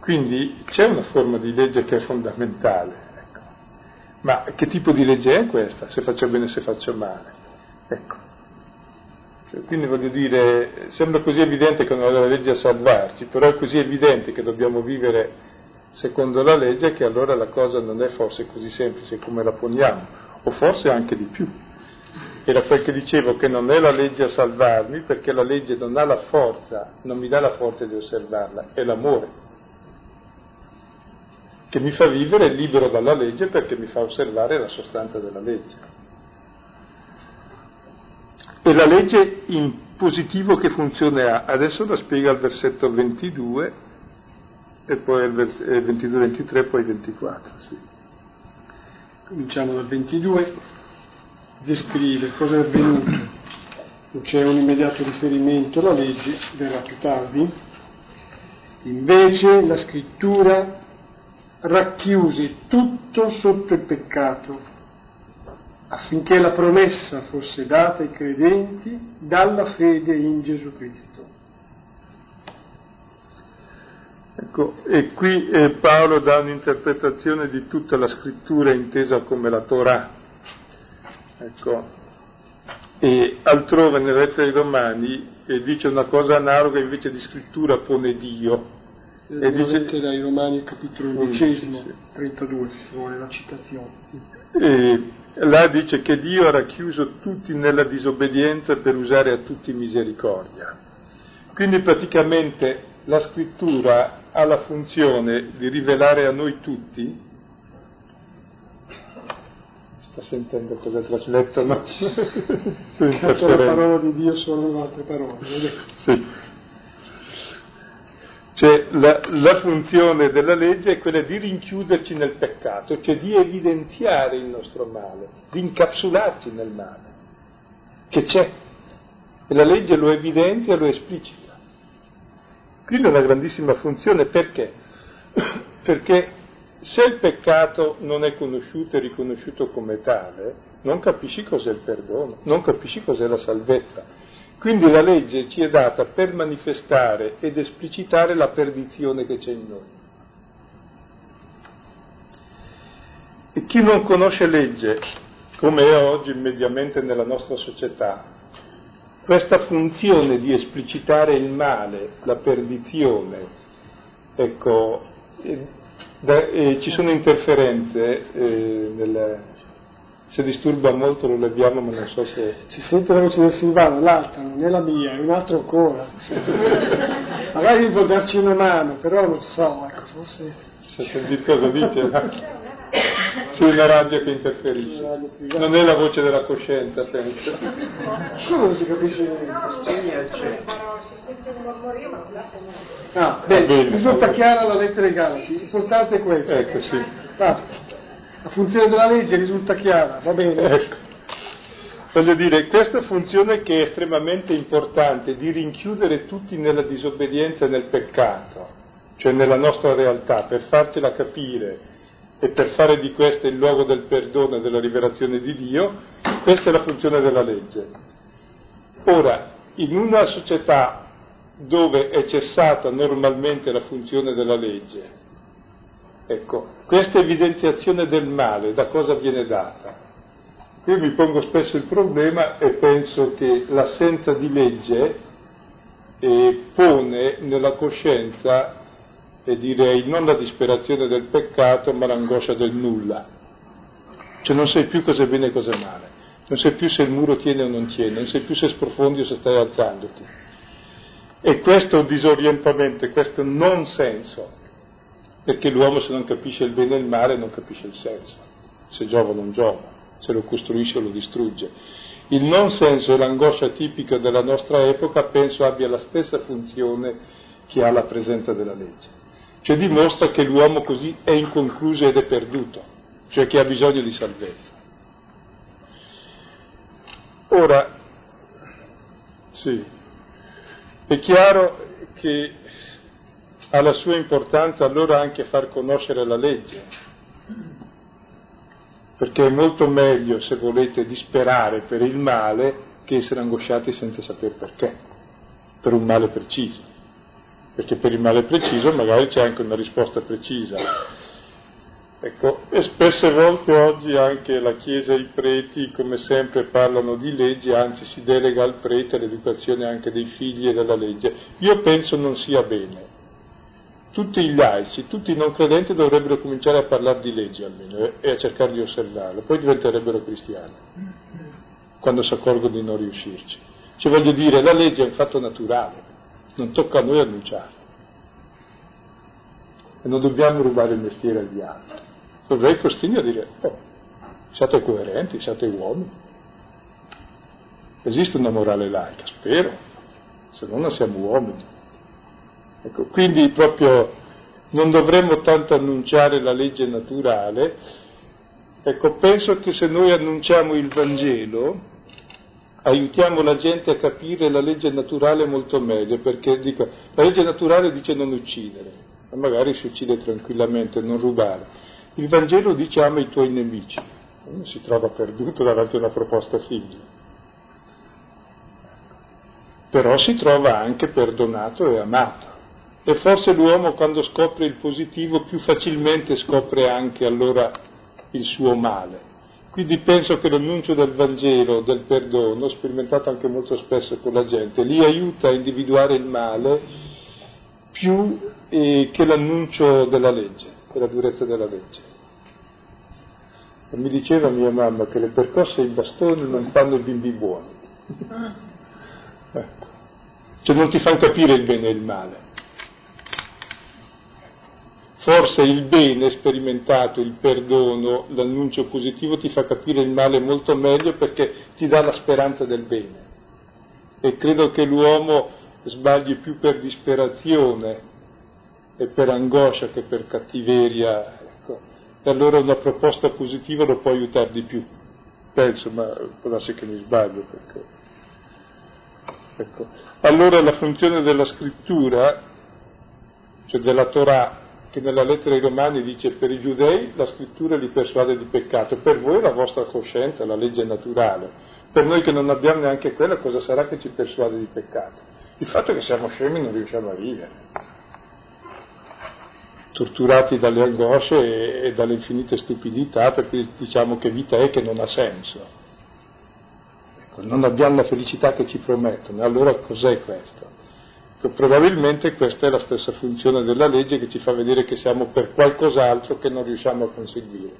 [SPEAKER 2] Quindi c'è una forma di legge che è fondamentale, ecco. ma che tipo di legge è questa, se faccio bene o se faccio male? Ecco. Cioè, quindi voglio dire, sembra così evidente che non è la legge a salvarci, però è così evidente che dobbiamo vivere secondo la legge che allora la cosa non è forse così semplice come la poniamo, o forse anche di più. era quel che dicevo che non è la legge a salvarmi perché la legge non ha la forza, non mi dà la forza di osservarla, è l'amore che mi fa vivere libero dalla legge perché mi fa osservare la sostanza della legge. E la legge in positivo che funzione ha? Adesso la spiega al versetto 22 e poi il vers- 22, 23 e poi 24. Sì.
[SPEAKER 1] Cominciamo dal 22, descrive cosa è avvenuto. Non c'è un immediato riferimento alla legge, verrà più tardi. Invece la scrittura racchiuse tutto sotto il peccato affinché la promessa fosse data ai credenti dalla fede in Gesù Cristo.
[SPEAKER 2] Ecco, e qui eh, Paolo dà un'interpretazione di tutta la scrittura intesa come la Torah. Ecco, e altrove nelle lettere ai Romani eh, dice una cosa analoga invece di scrittura pone Dio.
[SPEAKER 1] E dice dai Romani capitolo 12, 32, se vuole la citazione.
[SPEAKER 2] E, là dice che Dio ha racchiuso tutti nella disobbedienza per usare a tutti misericordia. Quindi praticamente la scrittura ha la funzione di rivelare a noi tutti, sta sentendo cosa trasmettono?
[SPEAKER 1] la parola di Dio sono altre parole.
[SPEAKER 2] Sì. Cioè la, la, funzione della legge è quella di rinchiuderci nel peccato, cioè di evidenziare il nostro male, di incapsularci nel male, che c'è. E la legge lo evidenzia lo esplicita. Quindi è una grandissima funzione perché? Perché se il peccato non è conosciuto e riconosciuto come tale, non capisci cos'è il perdono, non capisci cos'è la salvezza. Quindi la legge ci è data per manifestare ed esplicitare la perdizione che c'è in noi. E chi non conosce legge, come è oggi mediamente nella nostra società, questa funzione di esplicitare il male, la perdizione, ecco, eh, da, eh, ci sono interferenze eh, nel, se disturba molto lo leviamo, ma non so se...
[SPEAKER 1] Si sente la voce del Silvano, l'altra non è la mia, è un'altra ancora. Magari può darci una mano, però non so, ecco, forse...
[SPEAKER 2] Se sentite cosa dice? Sì, una rabbia che interferisce. Non è la voce della coscienza, penso.
[SPEAKER 1] Come non si capisce niente?
[SPEAKER 3] Si sente un mormorio, ma non
[SPEAKER 1] Ah, bene, bene, risulta chiara la lettera ai Galati, l'importante è questo.
[SPEAKER 2] Ecco, sì.
[SPEAKER 1] Basta. La funzione della legge risulta chiara, va bene?
[SPEAKER 2] Ecco. Voglio dire, questa funzione che è estremamente importante di rinchiudere tutti nella disobbedienza e nel peccato, cioè nella nostra realtà, per farcela capire e per fare di questa il luogo del perdono e della rivelazione di Dio, questa è la funzione della legge. Ora, in una società dove è cessata normalmente la funzione della legge, Ecco, questa evidenziazione del male da cosa viene data? Qui mi pongo spesso il problema e penso che l'assenza di legge eh, pone nella coscienza, e direi, non la disperazione del peccato, ma l'angoscia del nulla. Cioè non sai più cosa è bene e cosa è male, non sai più se il muro tiene o non tiene, non sai più se sprofondi o se stai alzandoti. E questo disorientamento, questo non senso perché l'uomo se non capisce il bene e il male non capisce il senso, se giova o non giova, se lo costruisce o lo distrugge. Il non senso e l'angoscia tipica della nostra epoca penso abbia la stessa funzione che ha la presenza della legge, cioè dimostra che l'uomo così è inconcluso ed è perduto, cioè che ha bisogno di salvezza. Ora, sì, è chiaro che ha la sua importanza allora anche far conoscere la legge, perché è molto meglio, se volete, disperare per il male che essere angosciati senza sapere perché, per un male preciso, perché per il male preciso magari c'è anche una risposta precisa. Ecco, e spesse volte oggi anche la Chiesa e i preti, come sempre, parlano di leggi, anzi si delega al prete l'educazione anche dei figli e della legge. Io penso non sia bene, tutti i laici, tutti i non credenti dovrebbero cominciare a parlare di legge almeno e a cercare di osservarlo, poi diventerebbero cristiani. quando si accorgono di non riuscirci. Cioè voglio dire, la legge è un fatto naturale, non tocca a noi annunciarlo. E non dobbiamo rubare il mestiere agli altri. Dovrei costringere a dire, oh, siate coerenti, siate uomini. Esiste una morale laica, spero, se no non siamo uomini. Ecco, quindi proprio non dovremmo tanto annunciare la legge naturale, ecco, penso che se noi annunciamo il Vangelo, aiutiamo la gente a capire la legge naturale molto meglio, perché dico, la legge naturale dice non uccidere, ma magari si uccide tranquillamente, non rubare. Il Vangelo dice ama i tuoi nemici, uno si trova perduto davanti a una proposta simile. Però si trova anche perdonato e amato. E forse l'uomo quando scopre il positivo più facilmente scopre anche allora il suo male quindi penso che l'annuncio del Vangelo, del perdono, sperimentato anche molto spesso con la gente, li aiuta a individuare il male più eh, che l'annuncio della legge, della durezza della legge. E mi diceva mia mamma che le percosse e i bastoni non fanno i bimbi buoni. ecco. Cioè non ti fanno capire il bene e il male. Forse il bene sperimentato, il perdono, l'annuncio positivo ti fa capire il male molto meglio perché ti dà la speranza del bene. E credo che l'uomo sbagli più per disperazione e per angoscia che per cattiveria. Ecco. E allora una proposta positiva lo può aiutare di più. Penso, ma può darsi che mi sbaglio. Perché... Ecco. Allora la funzione della scrittura, cioè della Torah, che nella lettera ai Romani dice per i giudei la scrittura li persuade di peccato, per voi la vostra coscienza, la legge naturale, per noi che non abbiamo neanche quella cosa sarà che ci persuade di peccato? Il fatto che siamo scemi non riusciamo a vivere, torturati dalle angosce e, e dalle infinite stupidità perché diciamo che vita è che non ha senso. Ecco, non abbiamo la felicità che ci promettono, allora cos'è questo? Probabilmente questa è la stessa funzione della legge che ci fa vedere che siamo per qualcos'altro che non riusciamo a conseguire.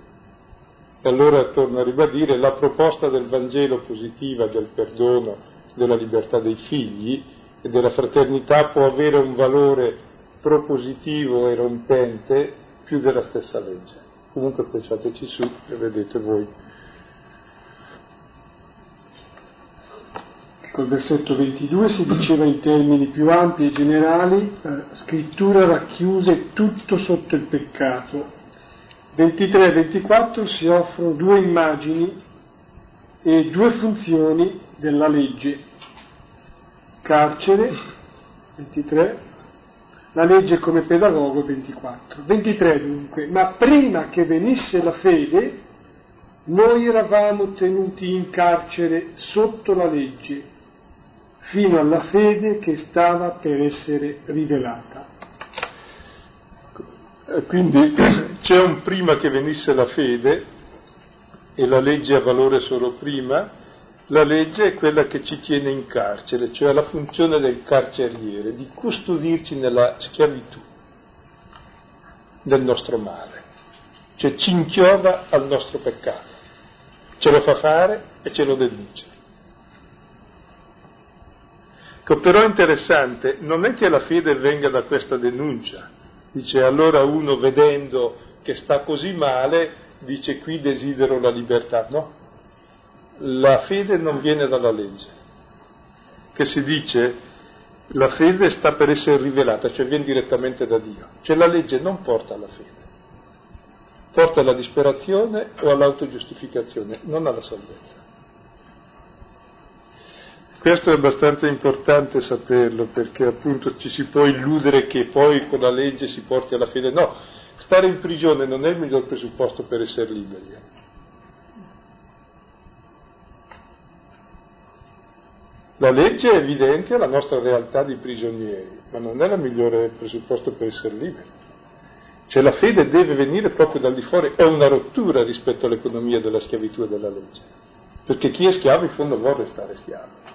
[SPEAKER 2] E allora torno a ribadire la proposta del Vangelo positiva del perdono, della libertà dei figli e della fraternità può avere un valore propositivo e rompente più della stessa legge. Comunque pensateci su e vedete voi.
[SPEAKER 1] Col versetto 22 si diceva in termini più ampi e generali, la scrittura racchiuse tutto sotto il peccato. 23 e 24 si offrono due immagini e due funzioni della legge. Carcere, 23, la legge come pedagogo, 24. 23 dunque, ma prima che venisse la fede, noi eravamo tenuti in carcere sotto la legge fino alla fede che stava per essere rivelata.
[SPEAKER 2] Quindi c'è un prima che venisse la fede e la legge ha valore solo prima, la legge è quella che ci tiene in carcere, cioè la funzione del carceriere, di custodirci nella schiavitù del nostro male, cioè ci inchioda al nostro peccato, ce lo fa fare e ce lo deduce. Ecco, però è interessante, non è che la fede venga da questa denuncia, dice allora uno vedendo che sta così male dice qui desidero la libertà, no, la fede non viene dalla legge, che si dice la fede sta per essere rivelata, cioè viene direttamente da Dio, cioè la legge non porta alla fede, porta alla disperazione o all'autogiustificazione, non alla salvezza. Questo è abbastanza importante saperlo perché appunto ci si può illudere che poi con la legge si porti alla fede. No, stare in prigione non è il miglior presupposto per essere liberi. La legge evidenzia la nostra realtà di prigionieri, ma non è il migliore presupposto per essere liberi. Cioè la fede deve venire proprio dal di fuori, è una rottura rispetto all'economia della schiavitù e della legge, perché chi è schiavo in fondo vuole restare schiavo.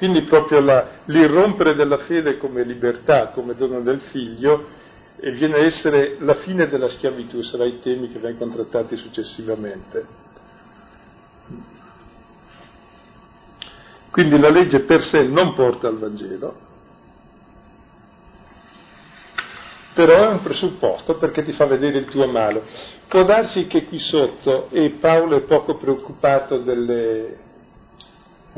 [SPEAKER 2] Quindi proprio la, l'irrompere della fede come libertà, come dono del figlio, e viene a essere la fine della schiavitù, sarà i temi che vengono trattati successivamente. Quindi la legge per sé non porta al Vangelo, però è un presupposto perché ti fa vedere il tuo male. Può darsi che qui sotto, e Paolo è poco preoccupato delle,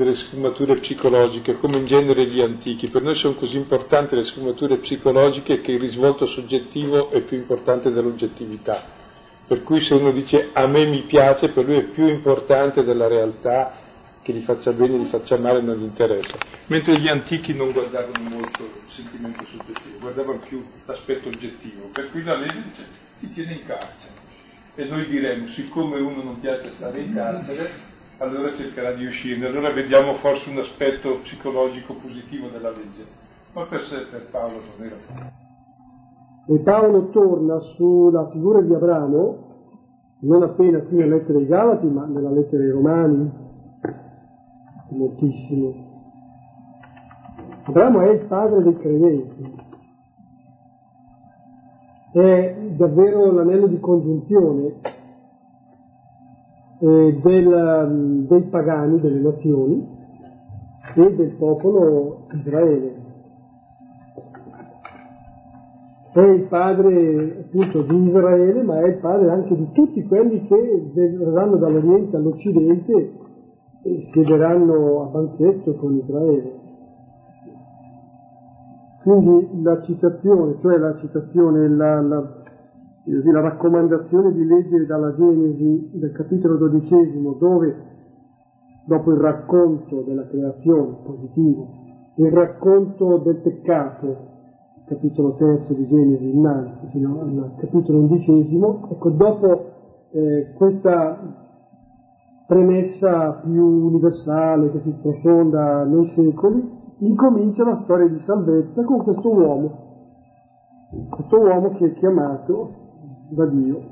[SPEAKER 2] delle sfumature psicologiche, come in genere gli antichi, per noi sono così importanti le sfumature psicologiche che il risvolto soggettivo è più importante dell'oggettività. Per cui se uno dice a me mi piace, per lui è più importante della realtà che gli faccia bene, gli faccia male, non gli interessa. Mentre gli antichi non guardavano molto il sentimento soggettivo, guardavano più l'aspetto oggettivo. Per cui la legge dice ti tiene in carcere. E noi diremmo, siccome uno non piace stare in carcere, allora cercherà di uscirne. Allora vediamo forse un aspetto psicologico positivo della legge. Ma per sé, per Paolo non era.
[SPEAKER 1] E Paolo torna sulla figura di Abramo, non appena qui nella lettera ai Galati, ma nella lettera ai Romani, moltissimo. Abramo è il padre dei credenti, è davvero l'anello di congiunzione eh, del, dei pagani, delle nazioni e del popolo Israele. È il padre appunto di Israele, ma è il padre anche di tutti quelli che verranno dall'Oriente all'Occidente e siederanno a banchetto con Israele. Quindi la citazione, cioè la citazione, la, la, la raccomandazione di leggere dalla Genesi del capitolo dodicesimo, dove dopo il racconto della creazione positivo, il racconto del peccato, capitolo terzo di Genesi innanzi, fino al capitolo undicesimo, ecco, dopo eh, questa premessa più universale che si sprofonda nei secoli, incomincia la storia di salvezza con questo uomo, questo uomo che è chiamato da Dio,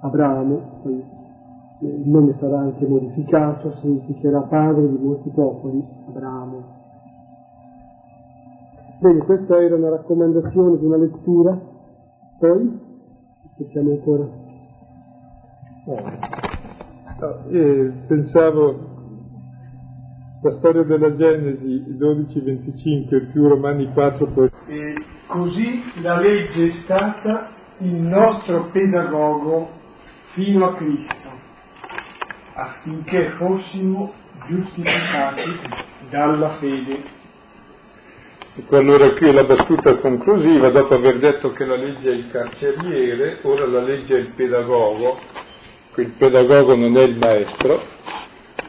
[SPEAKER 1] Abramo, poi il nome sarà anche modificato, significherà padre di molti popoli, Abramo. Bene, questa era una raccomandazione di una lettura, poi aspettiamo ancora.
[SPEAKER 2] Oh. Eh, pensavo la storia della Genesi 12-25 più Romani 4 poi.
[SPEAKER 4] E così la legge è stata il nostro pedagogo fino a Cristo, affinché fossimo giustificati dalla fede.
[SPEAKER 2] Ecco allora qui è la battuta conclusiva, dopo aver detto che la legge è il carceriere, ora la legge è il pedagogo, il pedagogo non è il maestro,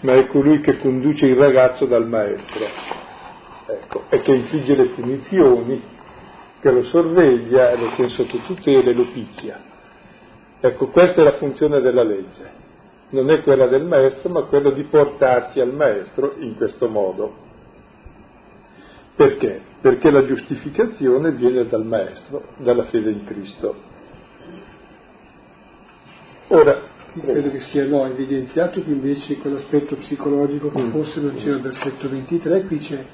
[SPEAKER 2] ma è colui che conduce il ragazzo dal maestro, ecco, e che infligge le punizioni, che lo sorveglia, lo tiene sotto tutela e lo picchia. Ecco, questa è la funzione della legge. Non è quella del maestro, ma quella di portarci al maestro in questo modo. Perché? Perché la giustificazione viene dal maestro, dalla fede in Cristo. Ora,
[SPEAKER 1] credo che sia no, evidenziato che invece quell'aspetto psicologico che mm. forse non c'era del versetto 23, qui c'è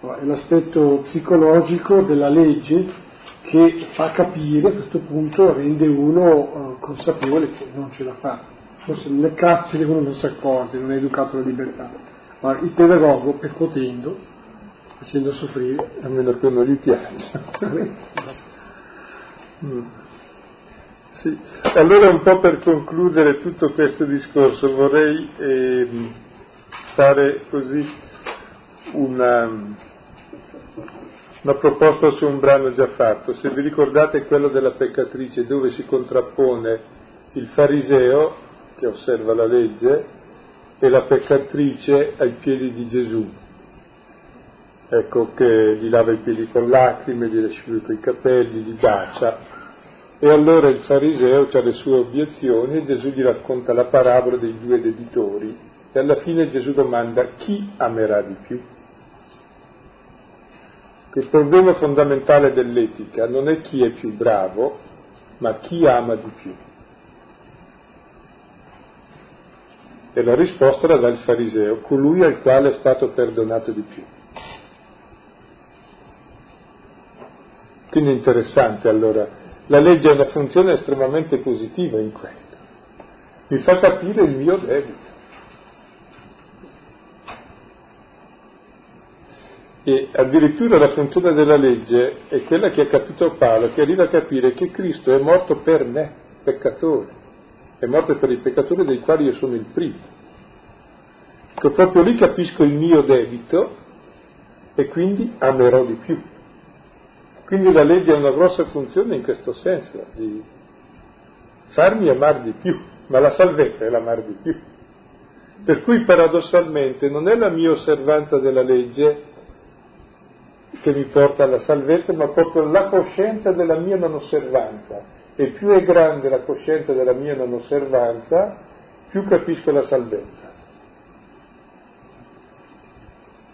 [SPEAKER 1] è l'aspetto psicologico della legge che fa capire a questo punto, rende uno uh, consapevole che non ce la fa. Forse nel carcere uno non si accorge, non è educato alla libertà, ma il pedagogo percuotendo, facendo soffrire.
[SPEAKER 2] A meno che non gli piace. mm. Sì. Allora un po' per concludere tutto questo discorso vorrei eh, fare così una, una proposta su un brano già fatto. Se vi ricordate quello della peccatrice dove si contrappone il fariseo che osserva la legge e la peccatrice ai piedi di Gesù. Ecco che gli lava i piedi con lacrime, gli asciuga i capelli, gli bacia e allora il fariseo ha le sue obiezioni e Gesù gli racconta la parabola dei due debitori e alla fine Gesù domanda chi amerà di più. Il problema fondamentale dell'etica non è chi è più bravo, ma chi ama di più. E la risposta la dà il fariseo, colui al quale è stato perdonato di più. Quindi è interessante allora la legge ha una funzione estremamente positiva in questo. Mi fa capire il mio debito. E addirittura la funzione della legge è quella che ha capito Paolo, che arriva a capire che Cristo è morto per me, peccatore, è morto per i peccatori dei quali io sono il primo. Che proprio lì capisco il mio debito e quindi amerò di più. Quindi la legge ha una grossa funzione in questo senso, di farmi amare di più, ma la salvezza è l'amare di più. Per cui paradossalmente non è la mia osservanza della legge che mi porta alla salvezza, ma proprio la coscienza della mia non osservanza. E più è grande la coscienza della mia non osservanza, più capisco la salvezza.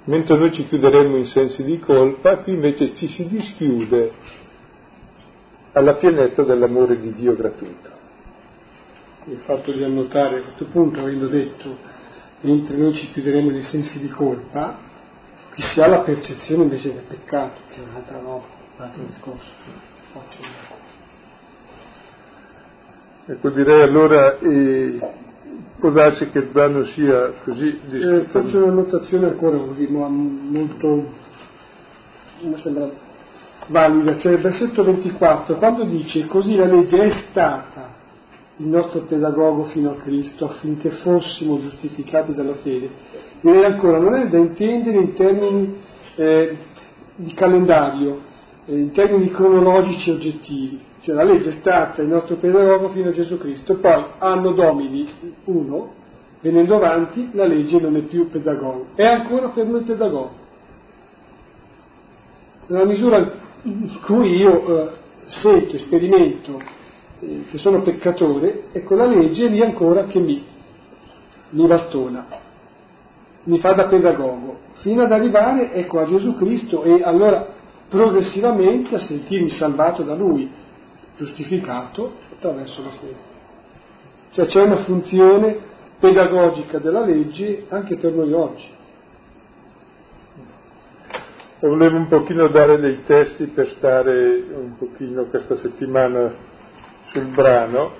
[SPEAKER 2] Mentre noi ci chiuderemmo in sensi di colpa, qui invece ci si dischiude alla pienezza dell'amore di Dio gratuito.
[SPEAKER 1] Il fatto di annotare a questo punto, avendo detto, mentre noi ci chiuderemo nei sensi di colpa, che si ha la percezione invece del peccato, che è un'altra roba, un altro discorso.
[SPEAKER 2] Ecco, direi allora, eh, può darsi che il brano sia così
[SPEAKER 1] eh, Faccio una notazione ancora così, ma molto, mi sembra valida, cioè il versetto 24, quando dice così la legge è stata il nostro pedagogo fino a Cristo affinché fossimo giustificati dalla fede. Direi ancora, non è da intendere in termini eh, di calendario, eh, in termini cronologici e oggettivi. Cioè la legge è stata il nostro pedagogo fino a Gesù Cristo, poi anno domini uno, venendo avanti, la legge non è più pedagogo, è ancora per noi pedagogo. Nella misura in cui io eh, sento, sperimento eh, che sono peccatore, ecco la legge è lì ancora che mi, mi bastona, mi fa da pedagogo, fino ad arrivare ecco, a Gesù Cristo e allora progressivamente a sentirmi salvato da Lui, giustificato attraverso la fede. Cioè c'è una funzione pedagogica della legge anche per noi oggi.
[SPEAKER 2] Volevo un pochino dare dei testi per stare un pochino questa settimana sul brano,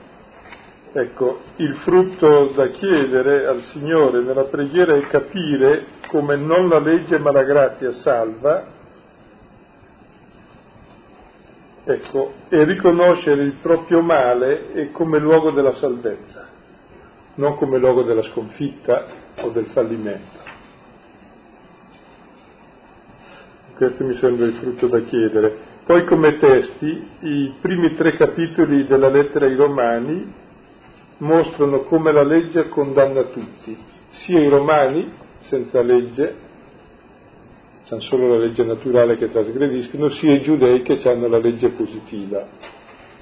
[SPEAKER 2] ecco, il frutto da chiedere al Signore nella preghiera è capire come non la legge ma la grazia salva, ecco, e riconoscere il proprio male come luogo della salvezza, non come luogo della sconfitta o del fallimento. Questo mi sembra il frutto da chiedere. Poi come testi i primi tre capitoli della lettera ai Romani mostrano come la legge condanna tutti, sia i romani senza legge, hanno solo la legge naturale che trasgrediscono, sia i giudei che hanno la legge positiva.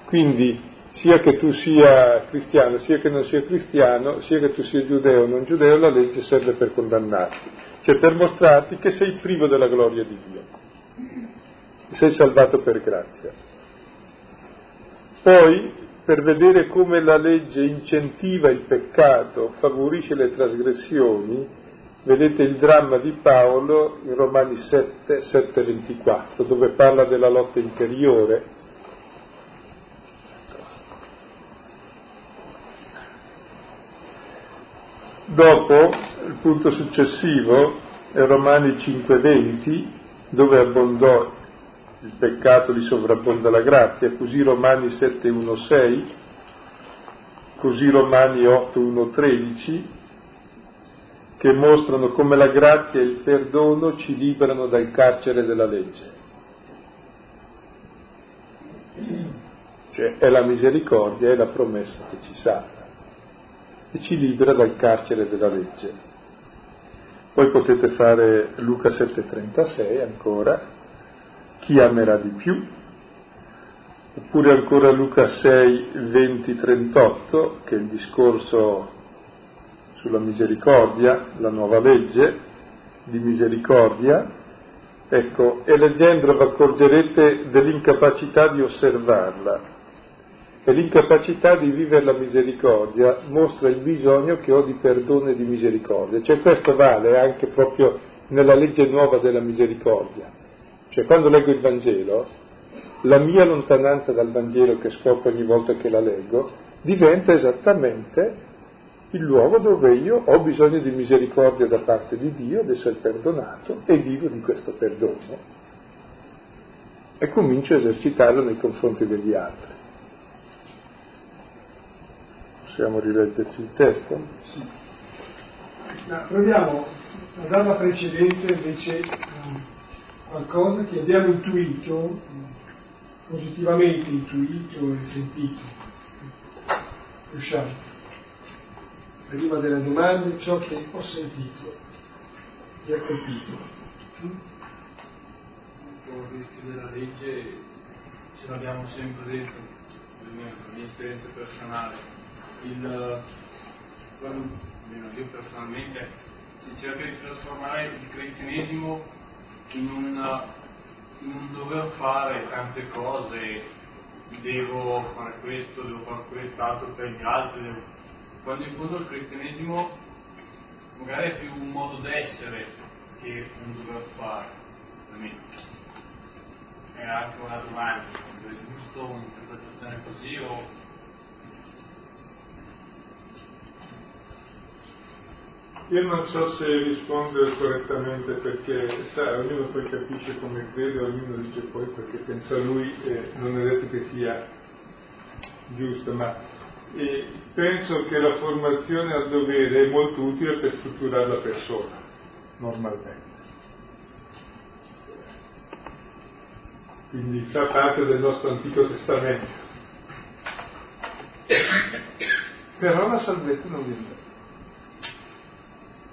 [SPEAKER 2] Quindi sia che tu sia cristiano, sia che non sia cristiano, sia che tu sia giudeo o non giudeo, la legge serve per condannarti, cioè per mostrarti che sei privo della gloria di Dio sei salvato per grazia. Poi, per vedere come la legge incentiva il peccato, favorisce le trasgressioni, vedete il dramma di Paolo in Romani 7, 7 24, dove parla della lotta interiore. Dopo, il punto successivo, è Romani 5, 20, dove abbondò il peccato li sovrabbonda la grazia, così Romani 7, 1, 6, così Romani 8, 1, 13, che mostrano come la grazia e il perdono ci liberano dal carcere della legge. Cioè è la misericordia, è la promessa che ci salva e ci libera dal carcere della legge. Poi potete fare Luca 7,36 ancora, chi amerà di più? Oppure ancora Luca 6, 20, 38, che è il discorso sulla misericordia, la nuova legge di misericordia. Ecco, e leggendolo vi accorgerete dell'incapacità di osservarla. E l'incapacità di vivere la misericordia mostra il bisogno che ho di perdono e di misericordia. Cioè questo vale anche proprio nella legge nuova della misericordia cioè quando leggo il Vangelo, la mia lontananza dal Vangelo che scopro ogni volta che la leggo diventa esattamente il luogo dove io ho bisogno di misericordia da parte di Dio, di essere perdonato e vivo di questo perdono e comincio a esercitarlo nei confronti degli altri. Possiamo rileggerci il testo?
[SPEAKER 1] Sì. Ma proviamo a dare la precedenza invece a qualcosa che abbiamo intuito, positivamente intuito e sentito. Riusciamo prima della domanda ciò che ho sentito e ha colpito.
[SPEAKER 5] Il rischio della legge ce l'abbiamo sempre detto, nella mia esperienza personale. Il, quando, io personalmente, si cerca di trasformare il cristianesimo in un, in un dover fare tante cose, devo fare questo, devo fare quest'altro per gli altri, devo quando in fondo il cristianesimo magari è più un modo d'essere che un dover fare. È anche una domanda, è giusto un'interpretazione così o
[SPEAKER 2] Io non so se rispondere correttamente perché sa, ognuno poi capisce come crede, ognuno dice poi perché pensa lui e non è detto che sia giusto, ma e penso che la formazione al dovere è molto utile per strutturare la persona, normalmente. Quindi fa parte del nostro Antico Testamento. Però la salvezza non viene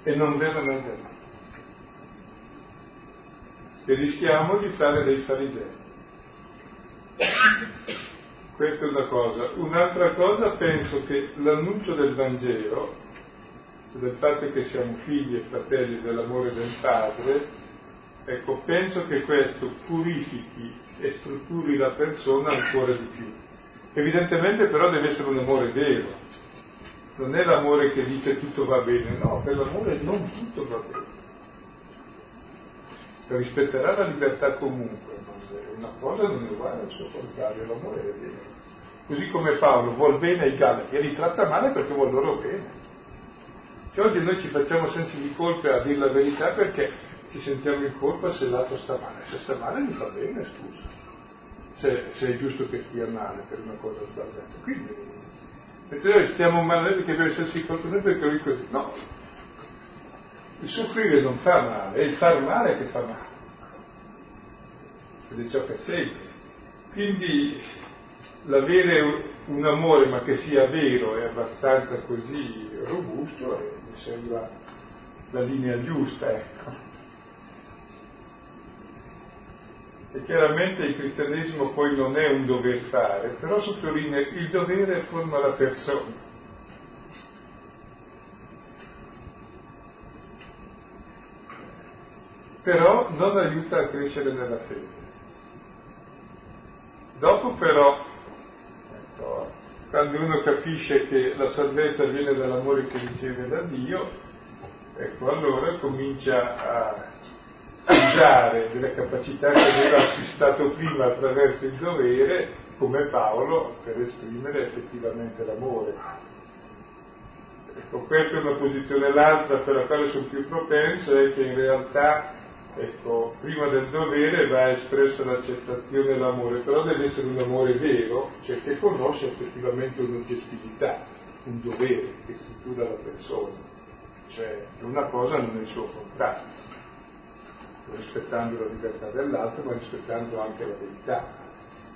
[SPEAKER 2] e non verrà da E rischiamo di fare dei farisei. Questa è una cosa. Un'altra cosa penso che l'annuncio del Vangelo, del fatto che siamo figli e fratelli dell'amore del Padre, ecco, penso che questo purifichi e strutturi la persona ancora di più. Evidentemente però deve essere un amore vero, non è l'amore che dice tutto va bene, no, per l'amore non tutto va bene. Rispetterà la libertà comunque, una cosa non è uguale al suo contrario, l'amore è vero. Così come Paolo vuol bene ai Galati e li tratta male perché vuol loro bene. Cioè, oggi noi ci facciamo sensi di colpa a dire la verità perché ci sentiamo in colpa se l'altro sta male. Se sta male mi fa bene, scusa. Se, se è giusto che stia male per una cosa sbagliata. Quindi, mentre noi stiamo male perché deve essersi noi perché lui così. No, il soffrire non fa male, è il far male che fa male ed è ciò che segue. Quindi l'avere un amore ma che sia vero e abbastanza così robusto eh, mi sembra la linea giusta, ecco. E chiaramente il cristianesimo poi non è un dover fare, però sottolinea il dovere forma la persona. Però non aiuta a crescere nella fede. Dopo però, ecco, quando uno capisce che la salvezza viene dall'amore che riceve da Dio, ecco, allora comincia a usare delle capacità che aveva acquistato prima attraverso il dovere, come Paolo, per esprimere effettivamente l'amore. Ecco, questa è una posizione, l'altra per la quale sono più propenso è che in realtà Ecco, prima del dovere va espressa l'accettazione e l'amore, però deve essere un amore vero, cioè che conosce effettivamente un'oggettività, un dovere che struttura la persona, cioè una cosa non è il suo contrario, rispettando la libertà dell'altro, ma rispettando anche la verità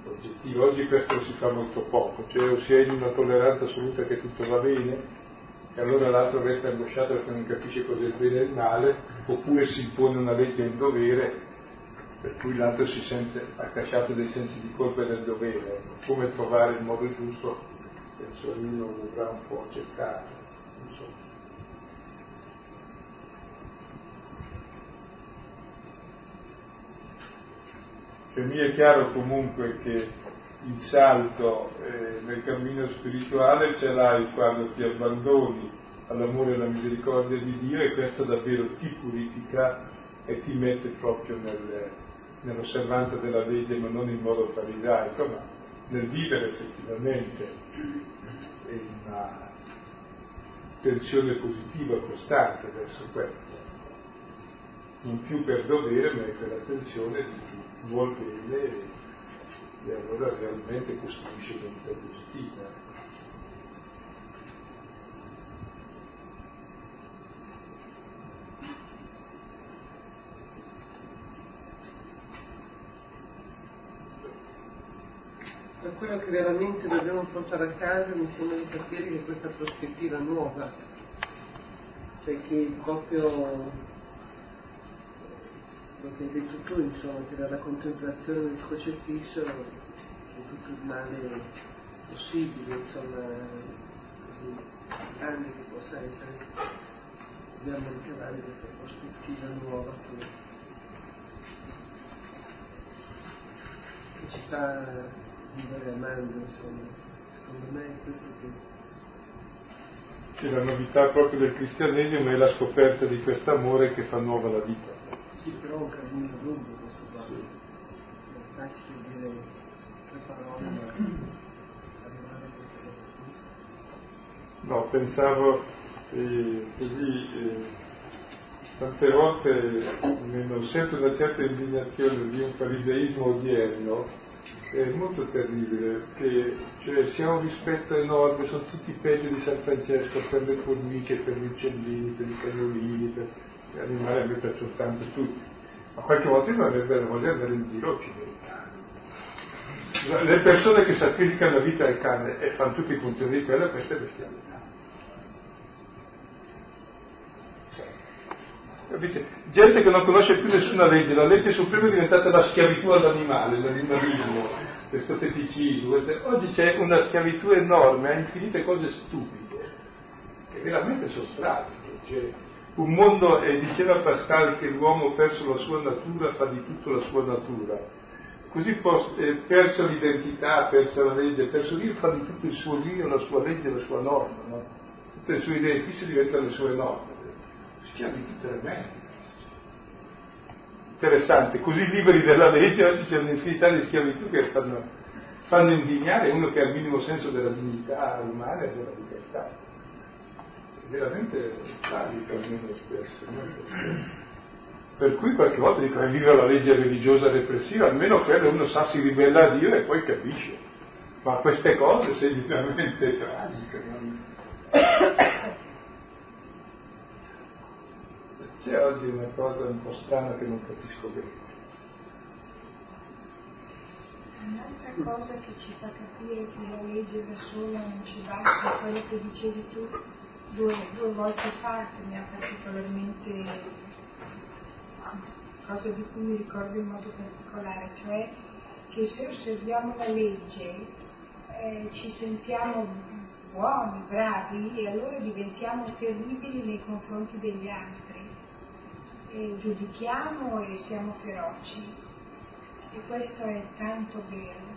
[SPEAKER 2] oggettiva. Oggi questo si fa molto poco, cioè o si è in una tolleranza assoluta che tutto va bene, e allora l'altro resta angosciato perché non capisce cosa è il bene e il male, oppure si impone una legge un dovere, per cui l'altro si sente accasciato dei sensi di colpa e del dovere. Come trovare il modo giusto, penso ognuno dovrà un po' cercare. Per me è chiaro comunque che il salto eh, nel cammino spirituale ce l'hai quando ti abbandoni all'amore e alla misericordia di Dio e questo davvero ti purifica e ti mette proprio nel, nell'osservanza della legge, ma non in modo farisaico, ma nel vivere effettivamente una, tensione positiva costante verso questo. Non più per dovere, ma per la tensione di vuol bene e, e allora realmente costruisce una vita positiva.
[SPEAKER 6] Ma quello che veramente dobbiamo portare a casa mi sembra di capire che questa prospettiva nuova, cioè che proprio che hai detto tu, insomma, che dalla contemplazione del crocifisso che tutto il male possibile, insomma, così grande che possa essere, dobbiamo ricavare questa prospettiva nuova che, che ci fa vivere amando, insomma. Secondo me è questo che...
[SPEAKER 2] Che la novità proprio del cristianesimo è la scoperta di questo amore che fa nuova la vita.
[SPEAKER 6] Sì, però è un lungo questo qua. Facile dire tre parole, ma arrivare a questo
[SPEAKER 2] No, pensavo eh, così, eh, tante volte non sento una certa indignazione di un fariseismo odierno è molto terribile, che cioè, si ha un rispetto enorme, sono tutti peggio di San Francesco per le formiche, per gli uccellini, per i cagnolini, per gli animali, a me piacciono tanto tutti, ma qualche volta non avrebbe voglia di andare in giro occidentale. Le persone che sacrificano la vita al cane e fanno tutti i funzioni di quella, questa è bestialità. Capite? Gente che non conosce più nessuna legge, la legge suprema è diventata la schiavitù all'animale, l'animalismo, questo feticismo. Oggi c'è una schiavitù enorme a infinite cose stupide, che veramente sono stratiche. Un mondo, e diceva Pascal che l'uomo perso la sua natura fa di tutto la sua natura. Così eh, perso l'identità, perso la legge, perso Dio fa di tutto il suo Dio, la sua legge, la sua norma. No? Tutte le sue idee fisse diventano le sue norme schiavitù tremenda. Interessante, così liberi della legge oggi c'è un'infinità di schiavitù che fanno, fanno indignare uno che ha il minimo senso della dignità umana e della libertà. Veramente tragico almeno spesso. No? Per cui qualche volta dico, eh, vive la legge religiosa repressiva, almeno quello uno sa si ribella a Dio e poi capisce. Ma queste cose sei veramente tragiche. No? C'è oggi una cosa un po' strana che non capisco bene.
[SPEAKER 3] Un'altra cosa che ci fa capire che la legge da sola non ci basta è quello che dicevi tu due, due volte fa, che mi ha particolarmente cosa di cui mi ricordo in modo particolare, cioè che se osserviamo la legge eh, ci sentiamo buoni, bravi e allora diventiamo terribili nei confronti degli altri e giudichiamo e siamo feroci. E questo è tanto vero.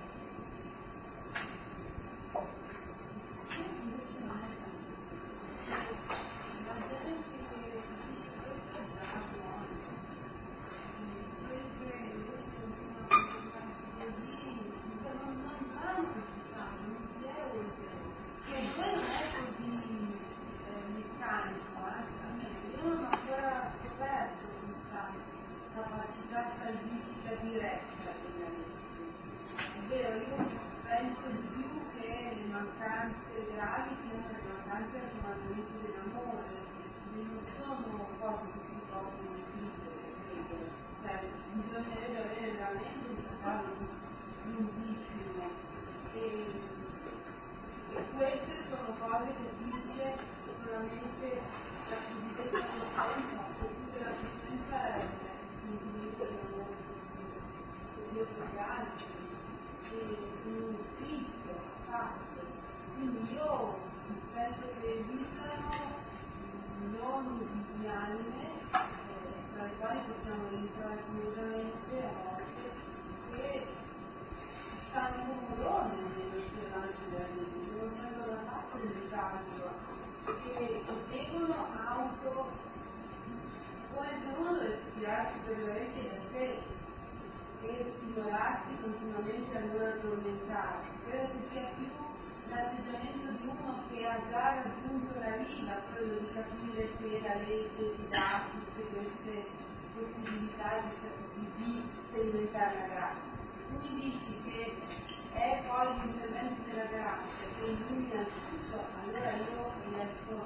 [SPEAKER 3] Allora io riesco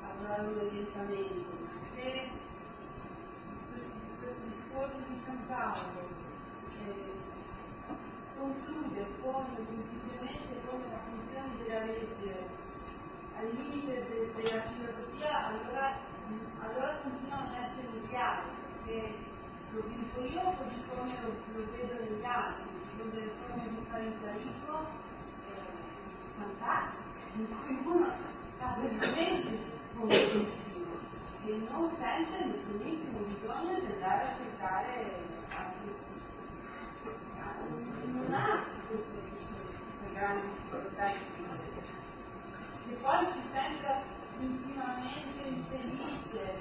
[SPEAKER 3] a trovare un orientamento. Se questo discorso di San Paolo conclude con semplicemente con la funzione della legge al limite de, della filosofia, allora, allora continua a essere chiaro, perché lo dico io così come lo, lo vedo negli altri, vedo delle forme di parentalismo eh, fantastiche, in cui uno sta veramente convinto e non sente nessunissimo bisogno di andare a cercare altri. Non ha questa grande difficoltà di che poi si senta intimamente infelice,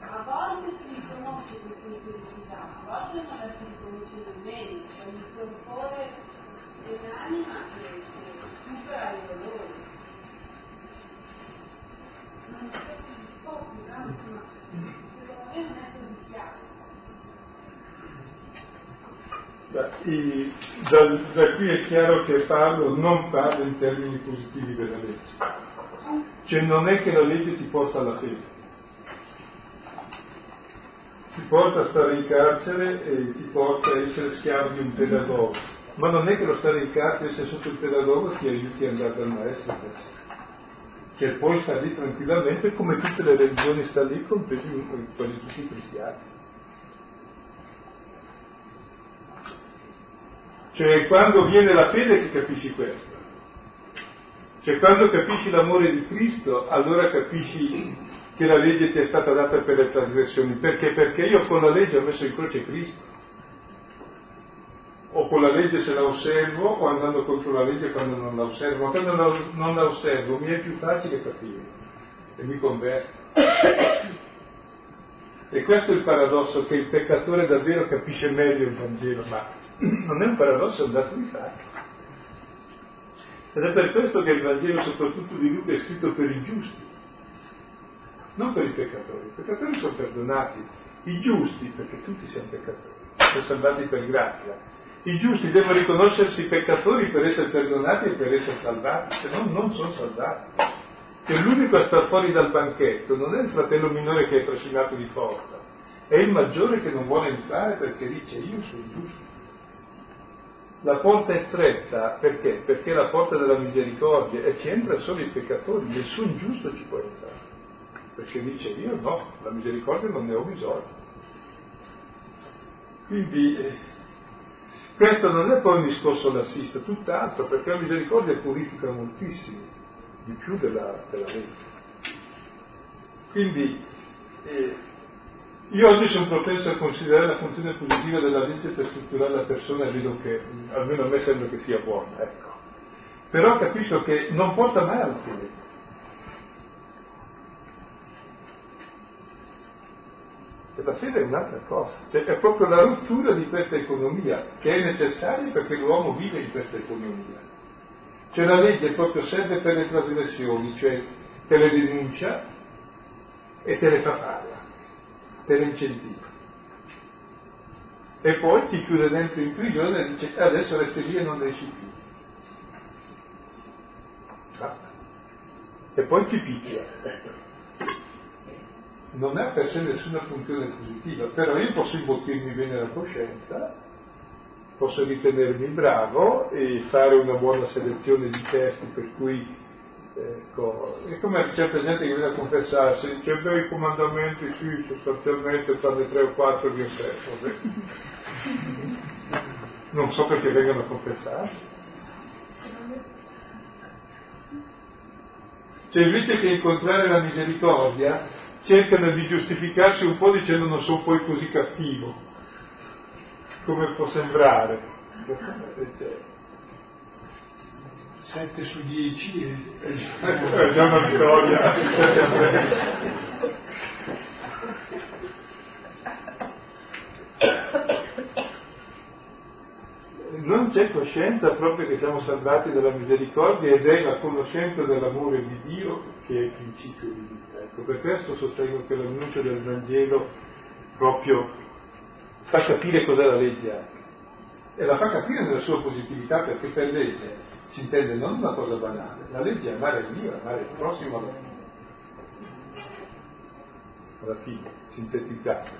[SPEAKER 3] a volte si riconosce questa infelicità, a volte non la si riconosce nemmeno, c'è un torpore dell'anima che,
[SPEAKER 2] I, da, da, qui è chiaro che Paolo non parla in termini positivi della legge. Cioè non è che la legge ti porta alla fede, ti porta a stare in carcere e ti porta a essere schiavo di un pedagogo, ma non è che lo stare in carcere essere sotto il pedagogo ti aiuti ad andare dal maestro, che poi sta lì tranquillamente come tutte le religioni sta lì, compresi quasi tutti i cristiani. Cioè quando viene la fede che capisci questo. Cioè quando capisci l'amore di Cristo, allora capisci che la legge ti è stata data per le trasgressioni. Perché? Perché io con la legge ho messo in croce Cristo. O con la legge se la osservo o andando contro la legge quando non la osservo. Ma quando non la osservo mi è più facile capire e mi converto. E questo è il paradosso che il peccatore davvero capisce meglio il Vangelo, ma non è un paradosso, è un dato di fatto. Ed è per questo che il Vangelo, soprattutto di Luca, è scritto per i giusti, non per i peccatori. I peccatori sono perdonati, i giusti, perché tutti siamo peccatori, sono salvati per grazia. I giusti devono riconoscersi peccatori per essere perdonati e per essere salvati, se no non sono salvati. Che l'unico a star fuori dal banchetto non è il fratello minore che è trascinato di forza, è il maggiore che non vuole entrare perché dice io sono giusto. La porta è stretta perché? Perché è la porta della misericordia e ci entra solo i peccatori, nessun giusto ci può entrare. Perché dice io no, la misericordia non ne ho bisogno. Quindi eh, questo non è poi un discorso lassista, tutt'altro, perché la misericordia purifica moltissimo, di più della, della legge. Quindi eh, io oggi sono propenso a considerare la funzione positiva della legge per strutturare la persona e vedo che, almeno a me sembra che sia buona, ecco. Però capisco che non porta mai alla fede. E la fede è un'altra cosa, cioè è proprio la rottura di questa economia che è necessaria perché l'uomo vive in questa economia. Cioè la legge proprio serve per le trasgressioni, cioè te le denuncia e te le fa fare per incentivo. E poi ti chiude dentro in prigione e dice adesso resti lì e non esci più. E poi ti picchia. Non ha per sé nessuna funzione positiva, però io posso imbottirmi bene la coscienza, posso ritenermi bravo e fare una buona selezione di testi per cui Ecco, è come certa gente che viene a confessarsi, dice beh i comandamenti sì, sostanzialmente fanno tre o quattro di osservo. Non so perché vengono a confessarsi. Cioè invece che incontrare la misericordia, cercano di giustificarsi un po' dicendo non sono poi così cattivo, come può sembrare.
[SPEAKER 1] 7 su 10
[SPEAKER 2] è già una vittoria. non c'è coscienza proprio che siamo salvati dalla misericordia ed è la conoscenza dell'amore di Dio che è il principio di vita. Ecco, per questo sostengo che l'annuncio del Vangelo proprio fa capire cos'è la legge anche. E la fa capire nella sua positività perché per legge si intende non una cosa banale, la legge è amare Dio, amare il prossimo alla fine. Alla fine, sintetizzata.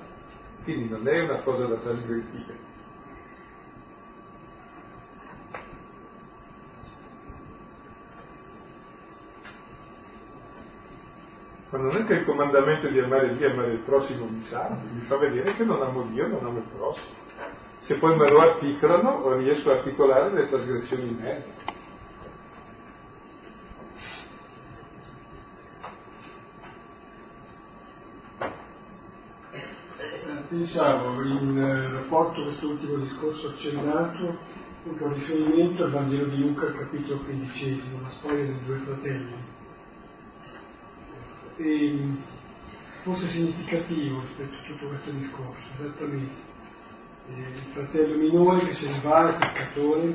[SPEAKER 2] Quindi non è una cosa da trasgredire. Ma non è che il comandamento di amare Dio e amare il prossimo mi sa, mi fa vedere che non amo Dio, non amo il prossimo. Se poi me lo articolano, riesco a articolare le trasgressioni in me.
[SPEAKER 1] Pensavo in rapporto a quest'ultimo discorso accennato, un riferimento al Vangelo di Luca, capitolo quindicesimo, la storia dei due fratelli e forse significativo rispetto a tutto questo discorso, esattamente. Eh, il fratello minore che se ne va, è peccatore,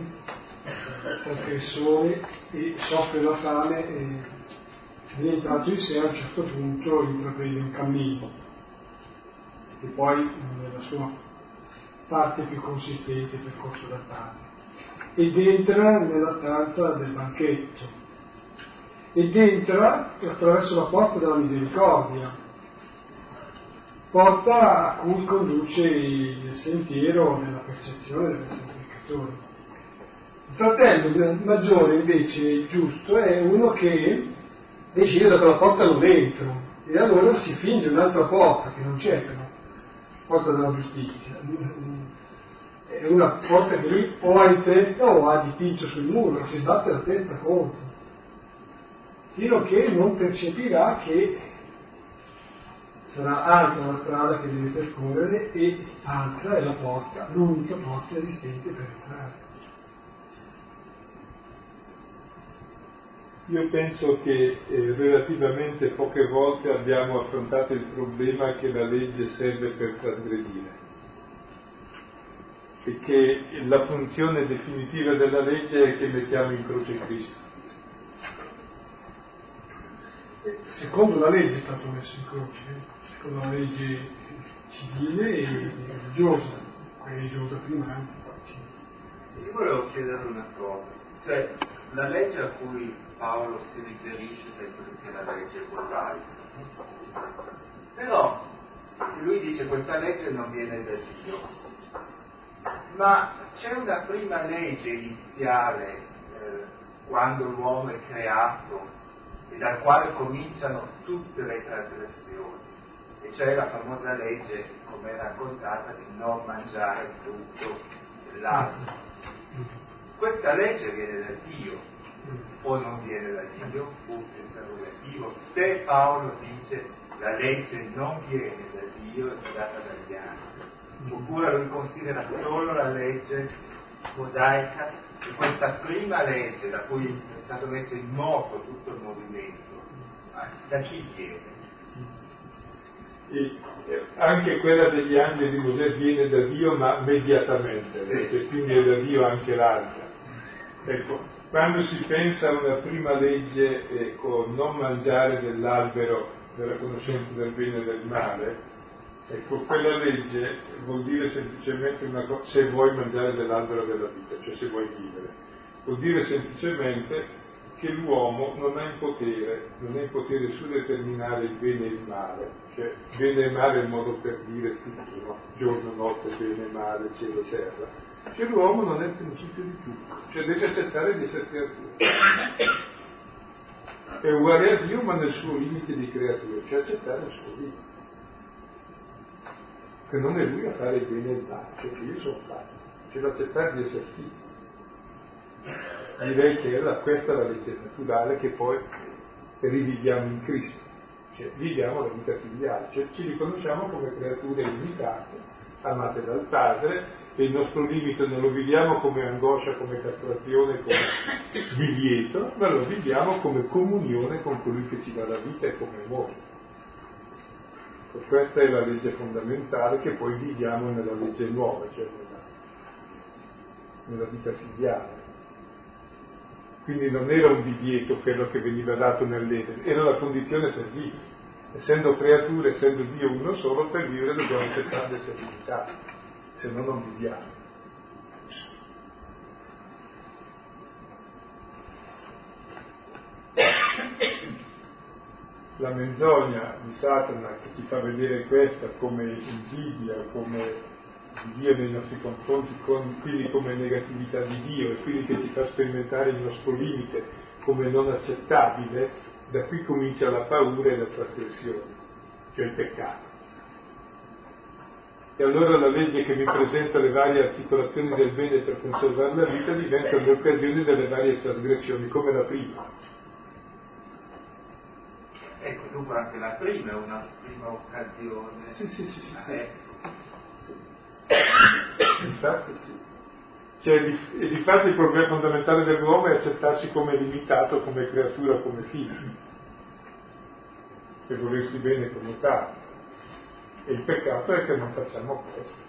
[SPEAKER 1] trasgressore e soffre la fame e rientrato in sé a un certo punto intraprende un cammino. E poi nella sua parte più consistente percorso da padre ed entra nella stanza del banchetto ed entra attraverso la porta della misericordia, porta a cui conduce il sentiero della percezione del santificatore. Il fratello maggiore invece giusto è uno che decide da quella porta non entro e allora si finge un'altra porta che non c'è però, porta della giustizia. È una porta che lui o ha in testa o ha dipinto sul muro, si batte la testa contro fino che non percepirà che sarà alta la strada che deve percorrere e altra è la porta, l'unica porta esistente per entrare.
[SPEAKER 2] Io penso che eh, relativamente poche volte abbiamo affrontato il problema che la legge serve per trasgredire e che la funzione definitiva della legge è che mettiamo in croce Cristo
[SPEAKER 1] secondo la legge è stato messo in croce, eh. secondo la legge civile e religiosa, religiosa prima anche.
[SPEAKER 7] Io volevo chiedere una cosa, cioè la legge a cui Paolo si riferisce sia la legge mosaica, però lui dice questa legge non viene da Dio, ma c'è una prima legge iniziale eh, quando l'uomo è creato e dal quale cominciano tutte le trasgressioni, e cioè la famosa legge, come è raccontata, di non mangiare il frutto dell'albero. Questa legge viene da Dio, o non viene da Dio, punto interrogativo. Se Paolo dice la legge non viene da Dio, è data dagli angeli, oppure lui considera solo la legge mosaica questa prima legge da cui è stato messo in moto tutto il movimento, da chi viene?
[SPEAKER 2] E anche quella degli angeli di Mosè viene da Dio ma mediatamente, sì. quindi è da Dio anche l'altra. Ecco, quando si pensa a una prima legge, ecco, non mangiare dell'albero della conoscenza del bene e del male, Ecco, quella legge vuol dire semplicemente una cosa, se vuoi mangiare dell'albero della vita, cioè se vuoi vivere, vuol dire semplicemente che l'uomo non ha il potere, non ha il potere su determinare il bene e il male, cioè bene e male è il modo per dire tutto, no? giorno, notte, bene e male, cielo, terra, cioè l'uomo non è il principio di tutto, cioè deve accettare di essere creatura. È uguale a Dio ma nel suo limite di creatura, cioè accettare il suo limite che non è lui a fare il bene e il male, cioè che io sono fatto, c'è l'accettare di essere figlio. Direi che la, questa la legge naturale che poi riviviamo in Cristo, cioè viviamo la vita filiale, cioè ci riconosciamo come creature limitate, amate dal Padre, e il nostro limite non lo viviamo come angoscia, come castrazione, come divieto, ma lo viviamo come comunione con colui che ci dà la vita e come uomo. Questa è la legge fondamentale che poi viviamo nella legge nuova, cioè nella, nella vita filiale. Quindi non era un divieto quello che veniva dato nell'Eden, era la condizione per vivere. Essendo creature, essendo Dio uno solo, per vivere dobbiamo accettare le sue divinità, se no non viviamo. La menzogna di Satana che ti fa vedere questa come invidia, come Dio nei nostri confronti, con, quindi come negatività di Dio e quindi che ti fa sperimentare il nostro limite come non accettabile, da qui comincia la paura e la trasgressione, cioè il peccato. E allora la legge che mi presenta le varie articolazioni del bene per conservare la vita diventa l'occasione delle varie trasgressioni, come la prima.
[SPEAKER 7] Ecco, dunque anche la prima è una prima occasione.
[SPEAKER 2] Sì, sì, sì. sì.
[SPEAKER 7] Eh,
[SPEAKER 2] Infatti sì. Cioè, di, e di fatto il problema fondamentale dell'uomo è accettarsi come limitato, come creatura, come figlio. E volersi bene come tale. E il peccato è che non facciamo questo.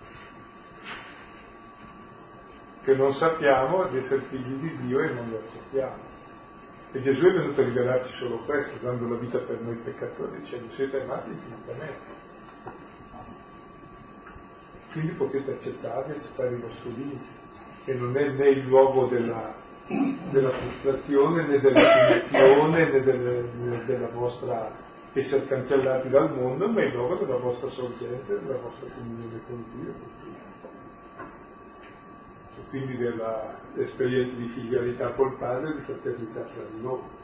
[SPEAKER 2] Che non sappiamo di essere figli di Dio e non lo accettiamo. E Gesù è venuto a rivelarci solo questo, dando la vita per noi peccatori, dicendo siete amati infinitamente quindi potete accettarli, accettare i vostri limiti, che non è né il luogo della, della frustrazione, né della punizione, né, delle, né della vostra essere cancellati dal mondo, ma è il luogo della vostra sorgente, della vostra comunione con Dio. Quindi dell'esperienza di filialità col Padre e di fraternità tra di noi.